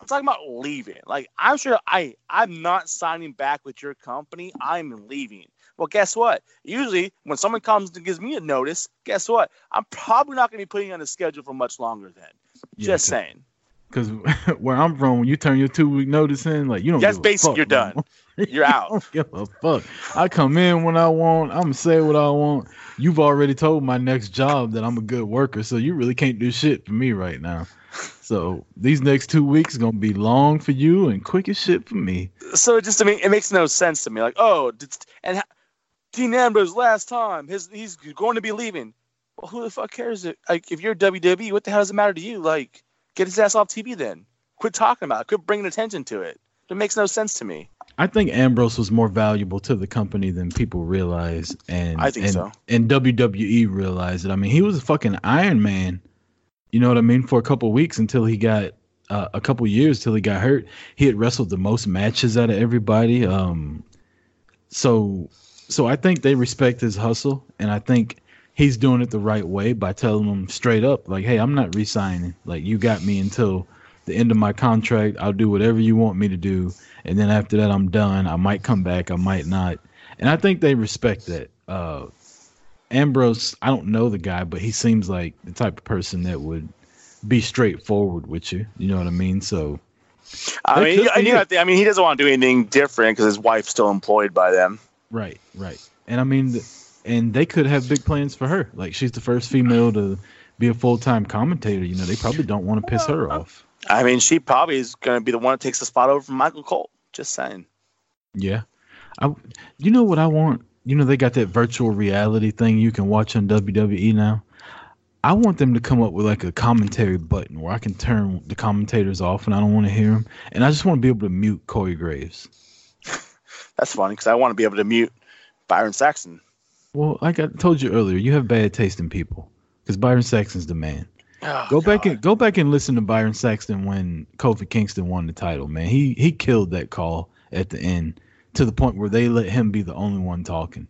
I'm talking about leaving. Like, I'm sure I I'm not signing back with your company. I'm leaving. Well, guess what? Usually, when someone comes and gives me a notice, guess what? I'm probably not going to be putting you on the schedule for much longer. Then, Yeah, just saying. Because *laughs* where I'm from, when you turn your two week notice in, like you don't. That's a you're done. *laughs* You're *laughs* I out. don't give a fuck. I come in when I want. I'm gonna say what I want. You've already told my next job that I'm a good worker, so you really can't do shit for me right now. So these next two weeks gonna be long for you and quick as shit for me. so it just I mean it makes no sense to me. Like, oh, and Dean Ambrose last time, his he's going to be leaving. Well, who the fuck cares? If, like, if you're WWE, what the hell does it matter to you? Like, get his ass off TV then. Quit talking about it. Quit bringing attention to it. It makes no sense to me. I think Ambrose was more valuable to the company than people realize, and I think and, so. And WWE realized it. I mean, he was a fucking Iron Man. You know what I mean? For a couple weeks until he got uh, a couple years till he got hurt. He had wrestled the most matches out of everybody. Um, so so I think they respect his hustle, and I think he's doing it the right way by telling them straight up, like, "Hey, I'm not re-signing. Like, you got me until the end of my contract. I'll do whatever you want me to do, and then after that, I'm done. I might come back, I might not." And I think they respect that. Uh, Ambrose, I don't know the guy, but he seems like the type of person that would be straightforward with you. You know what I mean? So I mean, you, you know, it. I mean, he doesn't want to do anything different because his wife's still employed by them. right, right. And I mean, and they could have big plans for her. Like she's the first female to be a full time commentator. You know, they probably don't want to piss her off. I mean, she probably is going to be the one that takes the spot over from Michael Cole. Just saying. Yeah. I, you know what I want? You know, they got that virtual reality thing you can watch on WWE now. I want them to come up with like a commentary button where I can turn the commentators off and I don't want to hear them. And I just want to be able to mute Corey Graves. *laughs* That's funny because I want to be able to mute Byron Saxton. Well, like I told you earlier, you have bad taste in people because Byron Saxton's the man. Oh, Go back and go back and listen to Byron Saxton when Kofi Kingston won the title. Man, he he killed that call at the end to the point where they let him be the only one talking.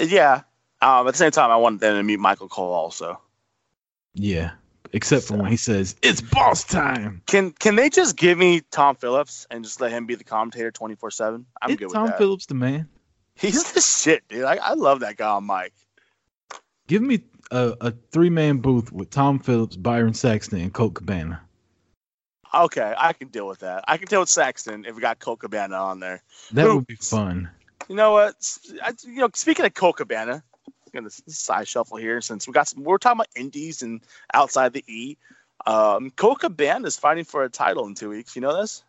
Yeah. Um, at the same time, I wanted them to mute Michael Cole also. Yeah, except for So- when he says it's boss time. Can can they just give me Tom Phillips and just let him be the commentator twenty four seven? I'm It's good with Tom that. Phillips, the man. He's the shit, dude. I, I love that guy on mic. Give me a, a three man booth with Tom Phillips, Byron Saxton, and Colt Cabana. Okay, I can deal with that. I can deal with Saxton if we got Colt Cabana on there. That would be fun. You know what? I, you know, speaking of Colt Cabana, gonna side shuffle here since we got some. We're talking about indies and outside the E. Um, Colt Cabana is fighting for a title in two weeks. You know this?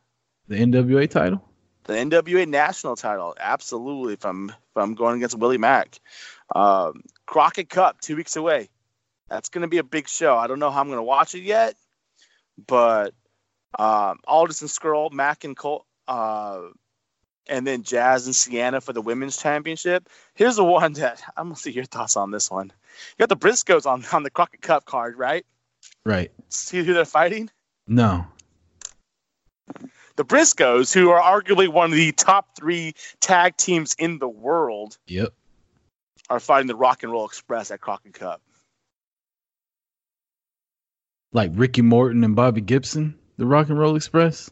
The NWA title. the NWA national title. Absolutely, if I'm if I'm going against Willie Mack, um, Crockett Cup two weeks away. That's going to be a big show. I don't know how I'm going to watch it yet, but um, Aldis and Scurll, Mack and Colt, uh, and then Jazz and Sienna for the women's championship. Here's the one that *laughs* I'm gonna see your thoughts on this one. You got the Briscoes on on the Crockett Cup card, right? Right. See who they're fighting? No. The Briscoes, who are arguably one of the top three tag teams in the world, Yep. Are fighting the Rock and Roll Express at Crockett Cup. Like Ricky Morton and Bobby Gibson, the Rock and Roll Express.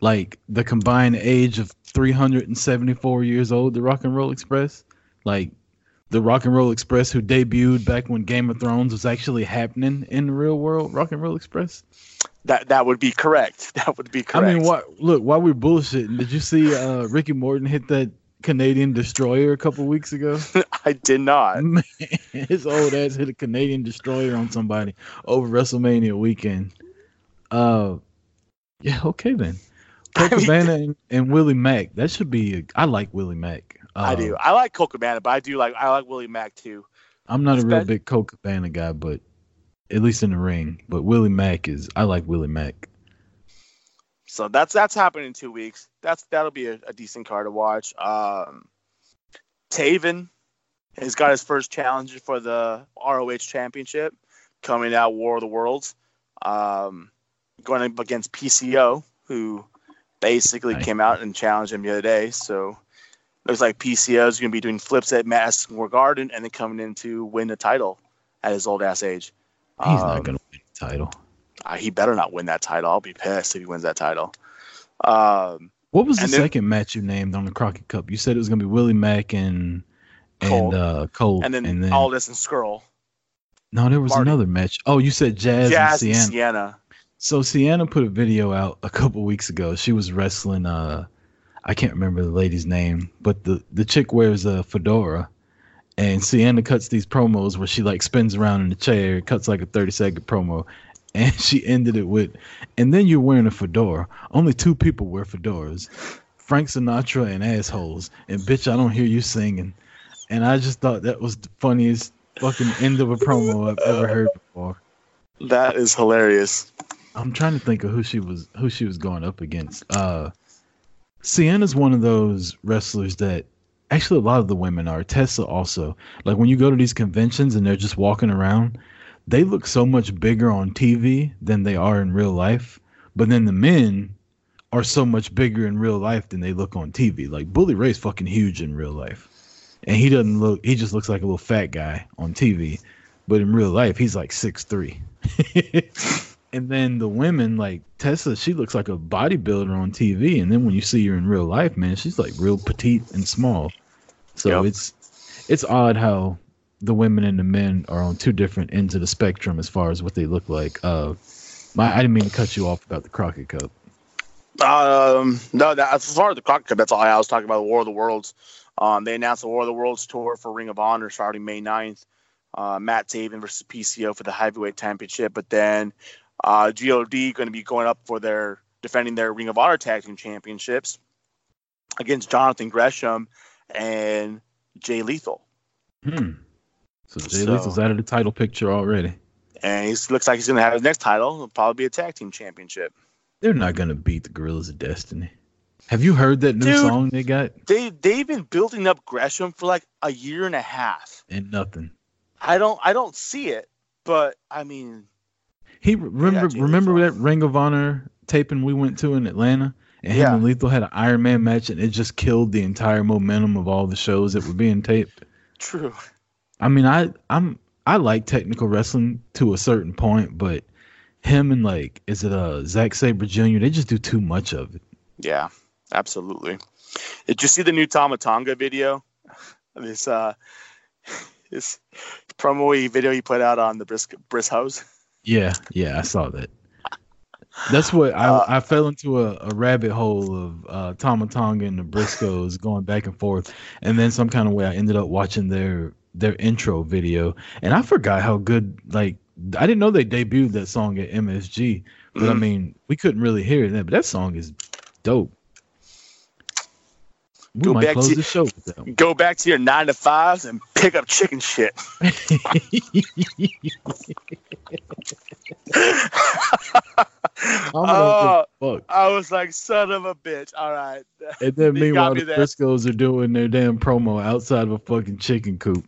Like the combined age of 374 years old, the Rock and Roll Express. Like the Rock and Roll Express who debuted back when Game of Thrones was actually happening in the real world, Rock and Roll Express. That that would be correct. *laughs* That would be correct. I mean, what? Look, while we're bullshitting, did you see uh, Ricky Morton hit that Canadian destroyer a couple weeks ago? *laughs* I did not. Man, *laughs* his old ass hit a Canadian destroyer on somebody over WrestleMania weekend. Uh, yeah, okay then. I Colt mean- Cabana and, and Willie Mack. That should be. A, I like Willie Mack. Uh, I do. I like Colt Cabana, but I do like I like Willie Mack too. I'm not a real big Colt Cabana guy, but at least in the ring. But Willie Mack is. I like Willie Mack. So that's that's happening in two weeks. That's that'll be a, a decent card to watch. Um, Taven has got his first challenge for the ROH Championship coming out War of the Worlds. Um, going up against PCO, who basically Nice. came out and challenged him the other day. So looks like PCO is going to be doing flips at Madison Square Garden and then coming in to win the title at his old ass age. He's Um, not gonna win the title. Uh, he better not win that title. I'll be pissed if he wins that title. Um, What was the then- second match you named on the Crockett Cup? You said it was gonna be Willie Mack and and Colt. uh Colt. and then, Aldis and Scurll. no, there was Marty. another match. Oh, you said Jazz, Jazz and and Sienna. Sienna. So Sienna put a video out a couple weeks ago. She was wrestling. Uh, I can't remember the lady's name, but the the chick wears a fedora, and Sienna cuts these promos where she like spins around in the chair, cuts like a thirty second promo, and she ended it with, "And then you're wearing a fedora. Only two people wear fedoras, Frank Sinatra and assholes. And bitch, I don't hear you singing." And I just thought that was the funniest fucking end of a promo I've ever heard before. That is hilarious. I'm trying to think of who she was who she was going up against. Uh Sienna's one of those wrestlers that actually a lot of the women are. Tessa also. Like when you go to these conventions and they're just walking around, they look so much bigger on TV than they are in real life. But then the men are so much bigger in real life than they look on TV. Like Bully Ray's fucking huge in real life. And he doesn't look he just looks like a little fat guy on TV. But in real life he's like six three. *laughs* And then the women, like Tessa, she looks like a bodybuilder on TV. And then when you see her in real life, man, she's like real petite and small. So Yep. it's it's odd how the women and the men are on two different ends of the spectrum as far as what they look like. Uh, my I didn't mean to cut you off about the Crockett Cup. Um, no, that, as far as the Crockett Cup, that's all I was talking about. The War of the Worlds. Um, they announced the War of the Worlds tour for Ring of Honor starting May 9th. Uh, Matt Taven versus PCO for the heavyweight championship, but then uh, God going to be going up for their defending their Ring of Honor tag team championships against Jonathan Gresham and Jay Lethal. Hmm. So Jay So- Lethal's out of the title picture already. And he looks like he's going to have his next title. It'll probably be a tag team championship. They're not gonna beat the Guerrillas of Destiny. Have you heard that new Dude. song they got? They they've been building up Gresham for like a year and a half. And nothing. I don't I don't see it, but I mean, He remember remember that Ring of Honor taping we went to in Atlanta, and him and Lethal had an Iron Man match, and it just killed the entire momentum of all the shows that were being taped. true. I mean, I I'm I like technical wrestling to a certain point, but him and like is it uh Zack Sabre Jr. They just do too much of it. Yeah, absolutely. Did you see the new Tama Tonga video? *laughs* This uh *laughs* this promo video he put out on the Bris Bris House. Yeah, yeah, I saw that. That's what I, Uh, I fell into a, a rabbit hole of uh, Tama Tonga and the Briscoes going back and forth, and then some kind of way I ended up watching their their intro video, and I forgot how good like I didn't know they debuted that song at MSG, but I Mhm. mean we couldn't really hear that, but that song is dope. We Go might back close to- the show. Go back to your nine to fives and pick up chicken shit. *laughs* Oh. I was like, son of a bitch. All right. And then meanwhile, the. Briscoes are doing their damn promo outside of a fucking chicken coop.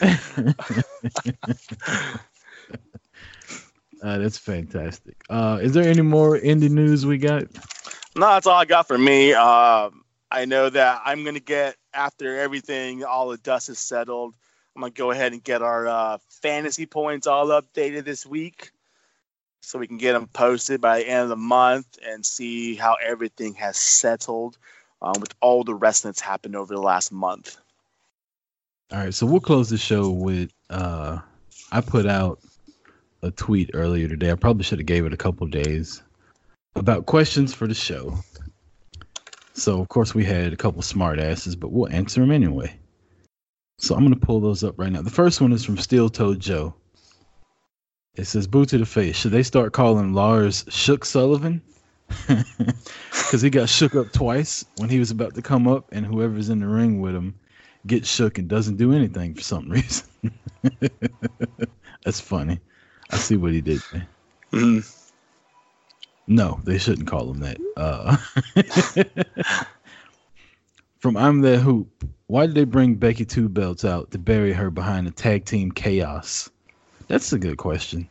*laughs* Uh, that's fantastic. Uh, is there any more indie news we got? No, that's all I got for me. Um, I know that I'm gonna get after everything, all the dust is settled. I'm gonna go ahead and get our uh, fantasy points all updated this week, so we can get them posted by the end of the month and see how everything has settled um, with all the rest that's happened over the last month. All right, so we'll close the show with uh I put out a tweet earlier today. I probably should have gave it a couple days about questions for the show. So of course we had a couple smart asses, but we'll answer them anyway. So I'm gonna pull those up right now. The first one is from Steel Toed Joe. It says, "Boot to the face. Should they start calling Lars Shook Sullivan? *laughs* Because he got shook up twice when he was about to come up, and whoever's in the ring with him gets shook and doesn't do anything for some reason. *laughs* That's funny. I see what he did. Mhm. No, they shouldn't call him that. Uh, *laughs* from I'm That Hoop. Why did they bring Becky Two Belts out to bury her behind the tag team chaos? That's a good question.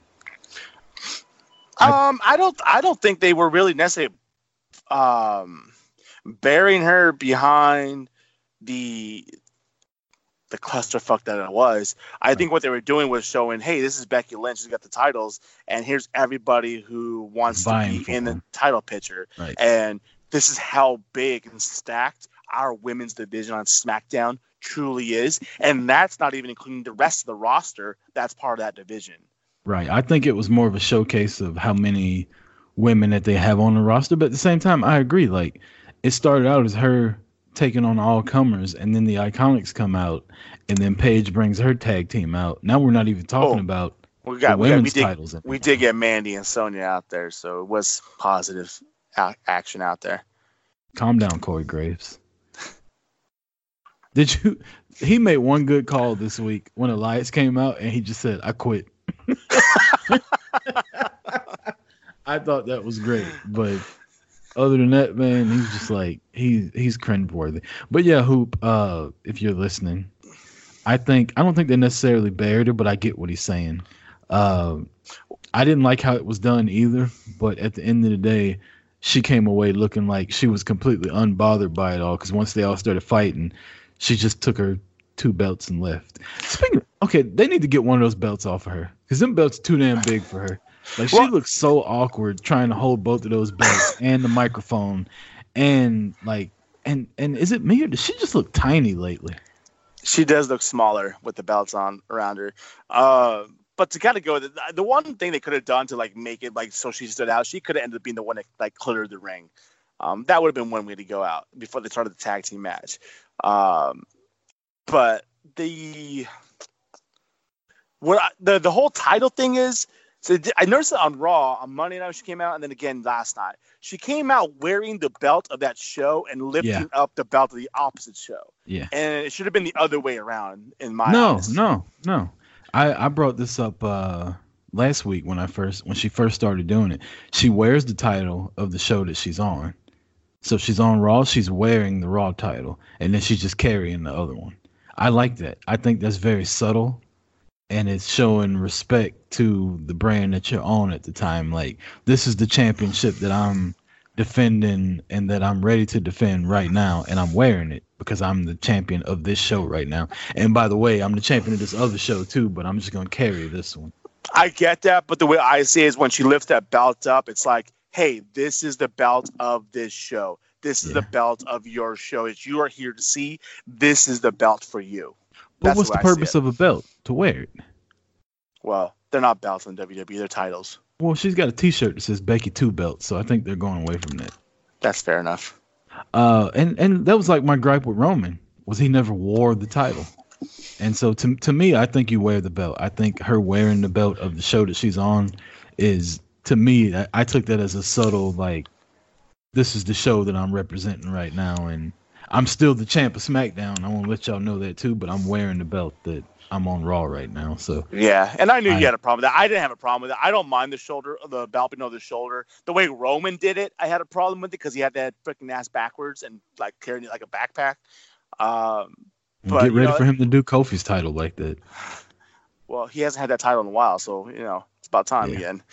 I- Um, I don't. I don't think they were really necessarily um, burying her behind the the clusterfuck that it was. I think what they were doing was showing, hey, this is Becky Lynch. She's got the titles, and here's everybody who wants Vying to be in the title picture. Right. And this is how big and stacked our women's division on SmackDown truly is, and that's not even including the rest of the roster. That's part of that division. Right. I think it was more of a showcase of how many women that they have on the roster. But at the same time, I agree. Like it started out as her taking on all comers, and then the Iconics come out, and then Paige brings her tag team out. Now we're not even talking Oh. about We the got, we, got, we did titles. we did get Mandy and Sonya out there, so it was positive a- action out there. Calm down, Corey Graves. Did you? He made one good call this week when Elias came out, and he just said, "I quit." *laughs* *laughs* I thought that was great, but other than that, man, he's just like he he's cringe worthy. But yeah, Hoop, uh, if you're listening, I think I don't think they necessarily buried her, but I get what he's saying. Uh, I didn't like how it was done either, but at the end of the day, she came away looking like she was completely unbothered by it all. Because once they all started fighting, she just took her two belts and left. Speaking, okay, they need to get one of those belts off of her because them belts are too damn big for her. Like she Well- looks so awkward trying to hold both of those belts *laughs* and the microphone, and like, and and is it me or does she just look tiny lately? She does look smaller with the belts on around her. Uh, but to kind of go, the, the one thing they could have done to like make it like so she stood out, she could have ended up being the one that like cleared the ring. Um, that would have been one way to go out before they started the tag team match. Um, but the what I, the the whole title thing is. So I noticed it on Raw on Monday night when she came out, and then again last night. She came out wearing the belt of that show and lifting Yeah. up the belt of the opposite show Yeah. and it should have been the other way around in my no, honest- no, no. I I brought this up uh last week when I first when she first started doing it. She wears the title of the show that she's on. So she's on Raw, she's wearing the Raw title, and then she's just carrying the other one. I like that. I think that's very subtle and it's showing respect to the brand that you're on at the time. Like this is the championship that I'm defending and that I'm ready to defend right now, and I'm wearing it because I'm the champion of this show right now. And by the way, I'm the champion of this other show too, but I'm just gonna carry this one. I get that, but the way I see it is when she lifts that belt up, it's like, hey, this is the belt of this show. This is the belt of your show. As you are here to see, this is the belt for you. But what's the I purpose of a belt? To wear it. Well, they're not belts in WWE, they're titles. Well, she's got a T-shirt that says Becky Two Belts, so I think they're going away from that. That's fair enough. Uh, and and that was like my gripe with Roman was he never wore the title, and so to to me, I think you wear the belt. I think her wearing the belt of the show that she's on is to me, I, I took that as a subtle like, this is the show that I'm representing right now, and I'm still the champ of SmackDown. I want to let y'all know that too, but I'm wearing the belt that I'm on Raw right now, so Yeah, and I knew I- you had a problem with that. I didn't have a problem with it. I don't mind the shoulder, the belt below the shoulder. The way Roman did it, I had a problem with it because he had that freaking ass backwards and like carrying it like a backpack. Um, But, get you ready know- for him to do Kofi's title like that. well, he hasn't had that title in a while, so you know it's about time Yeah. again.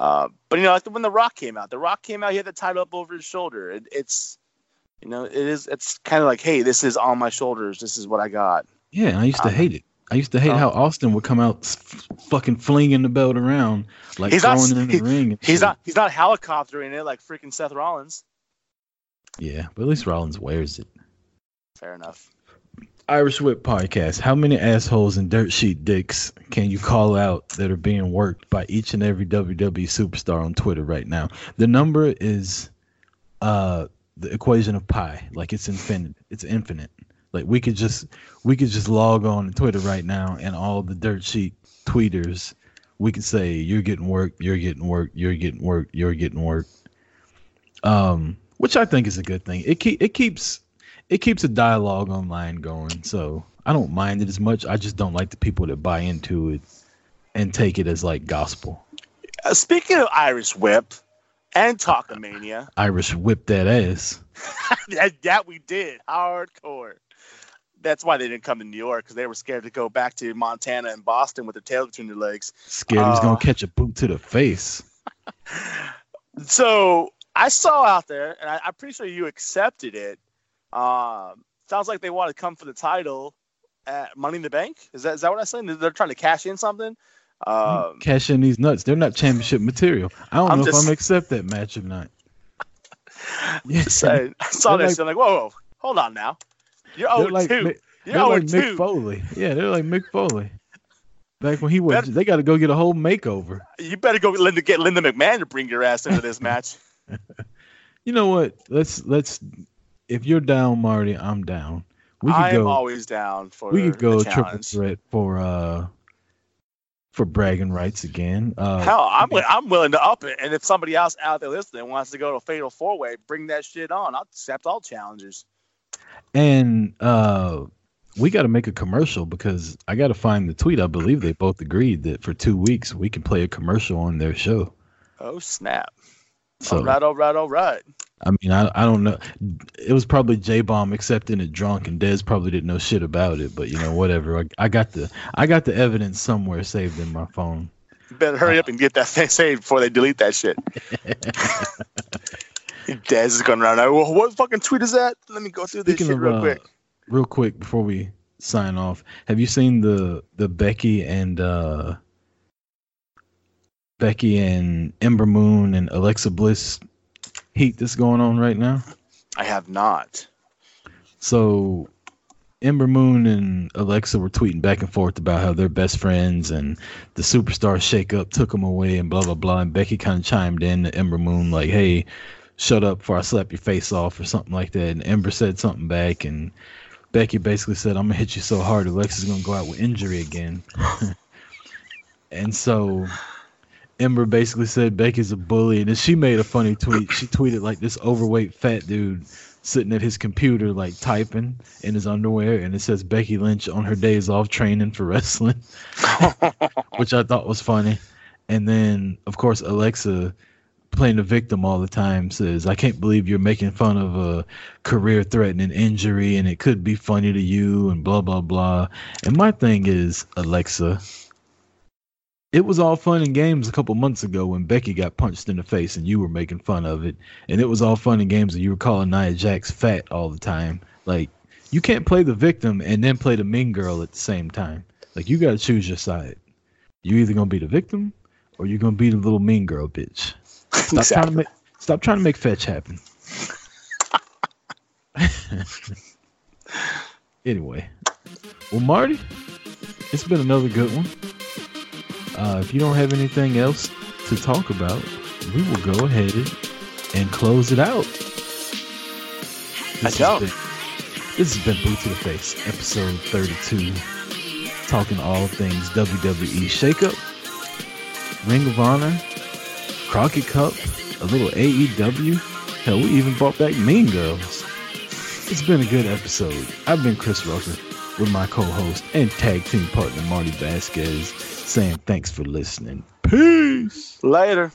Uh, but you know, like when the Rock came out, the Rock came out, he had the title up over his shoulder. It, it's you know, it is. It's kind of like, hey, this is on my shoulders. This is what I got. Yeah, and I used to Um, hate it. I used to hate um, how Austin would come out f- fucking flinging the belt around, like He's not- throwing it in the he- ring. He's shit. not. He's not helicoptering it like freaking Seth Rollins. Yeah, but at least Rollins wears it. Fair enough. Irish Whip Podcast. How many assholes and dirt sheet dicks can you call out that are being worked by each and every WWE superstar on Twitter right now? The number is uh the equation of pi. Like it's infinite. It's infinite. Like we could just we could just log on to Twitter right now and all the dirt sheet tweeters we could say you're getting work, you're getting work, you're getting work, you're getting work. Um which I think is a good thing. It keep it keeps it keeps a dialogue online going. So I don't mind it as much. I just don't like the people that buy into it and take it as like gospel. Uh, speaking of Irish Whip and Talkomania, *laughs* Irish whipped that ass. that, that we did hardcore. That's why they didn't come to New York because they were scared to go back to Montana and Boston with their tail between their legs. Scared he's Uh, gonna catch a boot to the face. *laughs* So I saw out there, and I, I'm pretty sure you accepted it. Um, sounds like they want to come for the title at Money in the Bank. Is that is that what I'm saying? They're trying to cash in something. Um, Cash in these nuts. They're not championship material. I don't I'm know if I'm accept that match or not. *laughs* Yeah, I saw They're this. like- and I'm like, whoa, whoa, hold on now. You're they're 0 like, 2. You're they're 0 like Mick 2. Foley. Yeah, they're like Mick Foley. Back when he was, Better- they got to go get a whole makeover. You better go Linda, get Linda McMahon to bring your ass into this match. *laughs* You know what? Let's let's. If you're down, Marty, I'm down. We could I am go. always down for we could go triple threat for uh for bragging rights again. Uh, Hell, I'm wi- I'm willing to up it, and if somebody else out there listening wants to go to fatal four way, bring that shit on. I'll accept all challengers. and uh, we got to make a commercial because I got to find the tweet. I believe they both agreed that for two weeks we can play a commercial on their show. Oh snap! So all right, all right, all right. I mean, I I don't know. It was probably J Bomb accepting it drunk, and Dez probably didn't know shit about it. But you know, whatever. I, I got the I got the evidence somewhere saved in my phone. You better hurry up and get that thing saved before they delete that shit. *laughs* Dez is going around. "Well, what fucking tweet is that? Let me go through this Speaking shit of, real uh, quick. real quick before we sign off, have you seen the the Becky and uh Becky and Ember Moon and Alexa Bliss heat that's going on right now? I have not. So Ember Moon and Alexa were tweeting back and forth about how they're best friends and the superstar shakeup took them away and blah blah blah. And Becky kind of chimed in to Ember Moon like, "Hey, shut up before I slap your face off" or something like that. And Ember said something back, and Becky basically said, "I'm gonna hit you so hard, Alexa's gonna go out with injury again." *laughs* and so Ember basically said Becky's a bully, and then she made a funny tweet. She tweeted like this overweight fat dude sitting at his computer like typing in his underwear and it says Becky Lynch on her days off training for wrestling *laughs* which I thought was funny and then of course Alexa playing the victim all the time says I can't believe you're making fun of a career threatening injury and it could be funny to you and blah blah blah and my thing is Alexa it was all fun and games a couple months ago when Becky got punched in the face and you were making fun of it. And it was all fun and games and you were calling Nia Jax fat all the time. Like, you can't play the victim and then play the mean girl at the same time. Like, you got to choose your side. You either going to be the victim or you're going to be the little mean girl bitch. Stop trying to make stop trying to make fetch happen. *laughs* anyway, well, Marty, it's been another good one. Uh, if you don't have anything else to talk about, we will go ahead and close it out. I This has don't. been- this has been Boot to the Face, episode 32, talking all things WWE Shakeup, Ring of Honor, Crockett Cup, a little AEW. Hell, we even brought back Mean Girls. It's been a good episode. I've been Chris Rucker. with my co-host and tag team partner Marty Vasquez, saying thanks for listening. Peace. Later.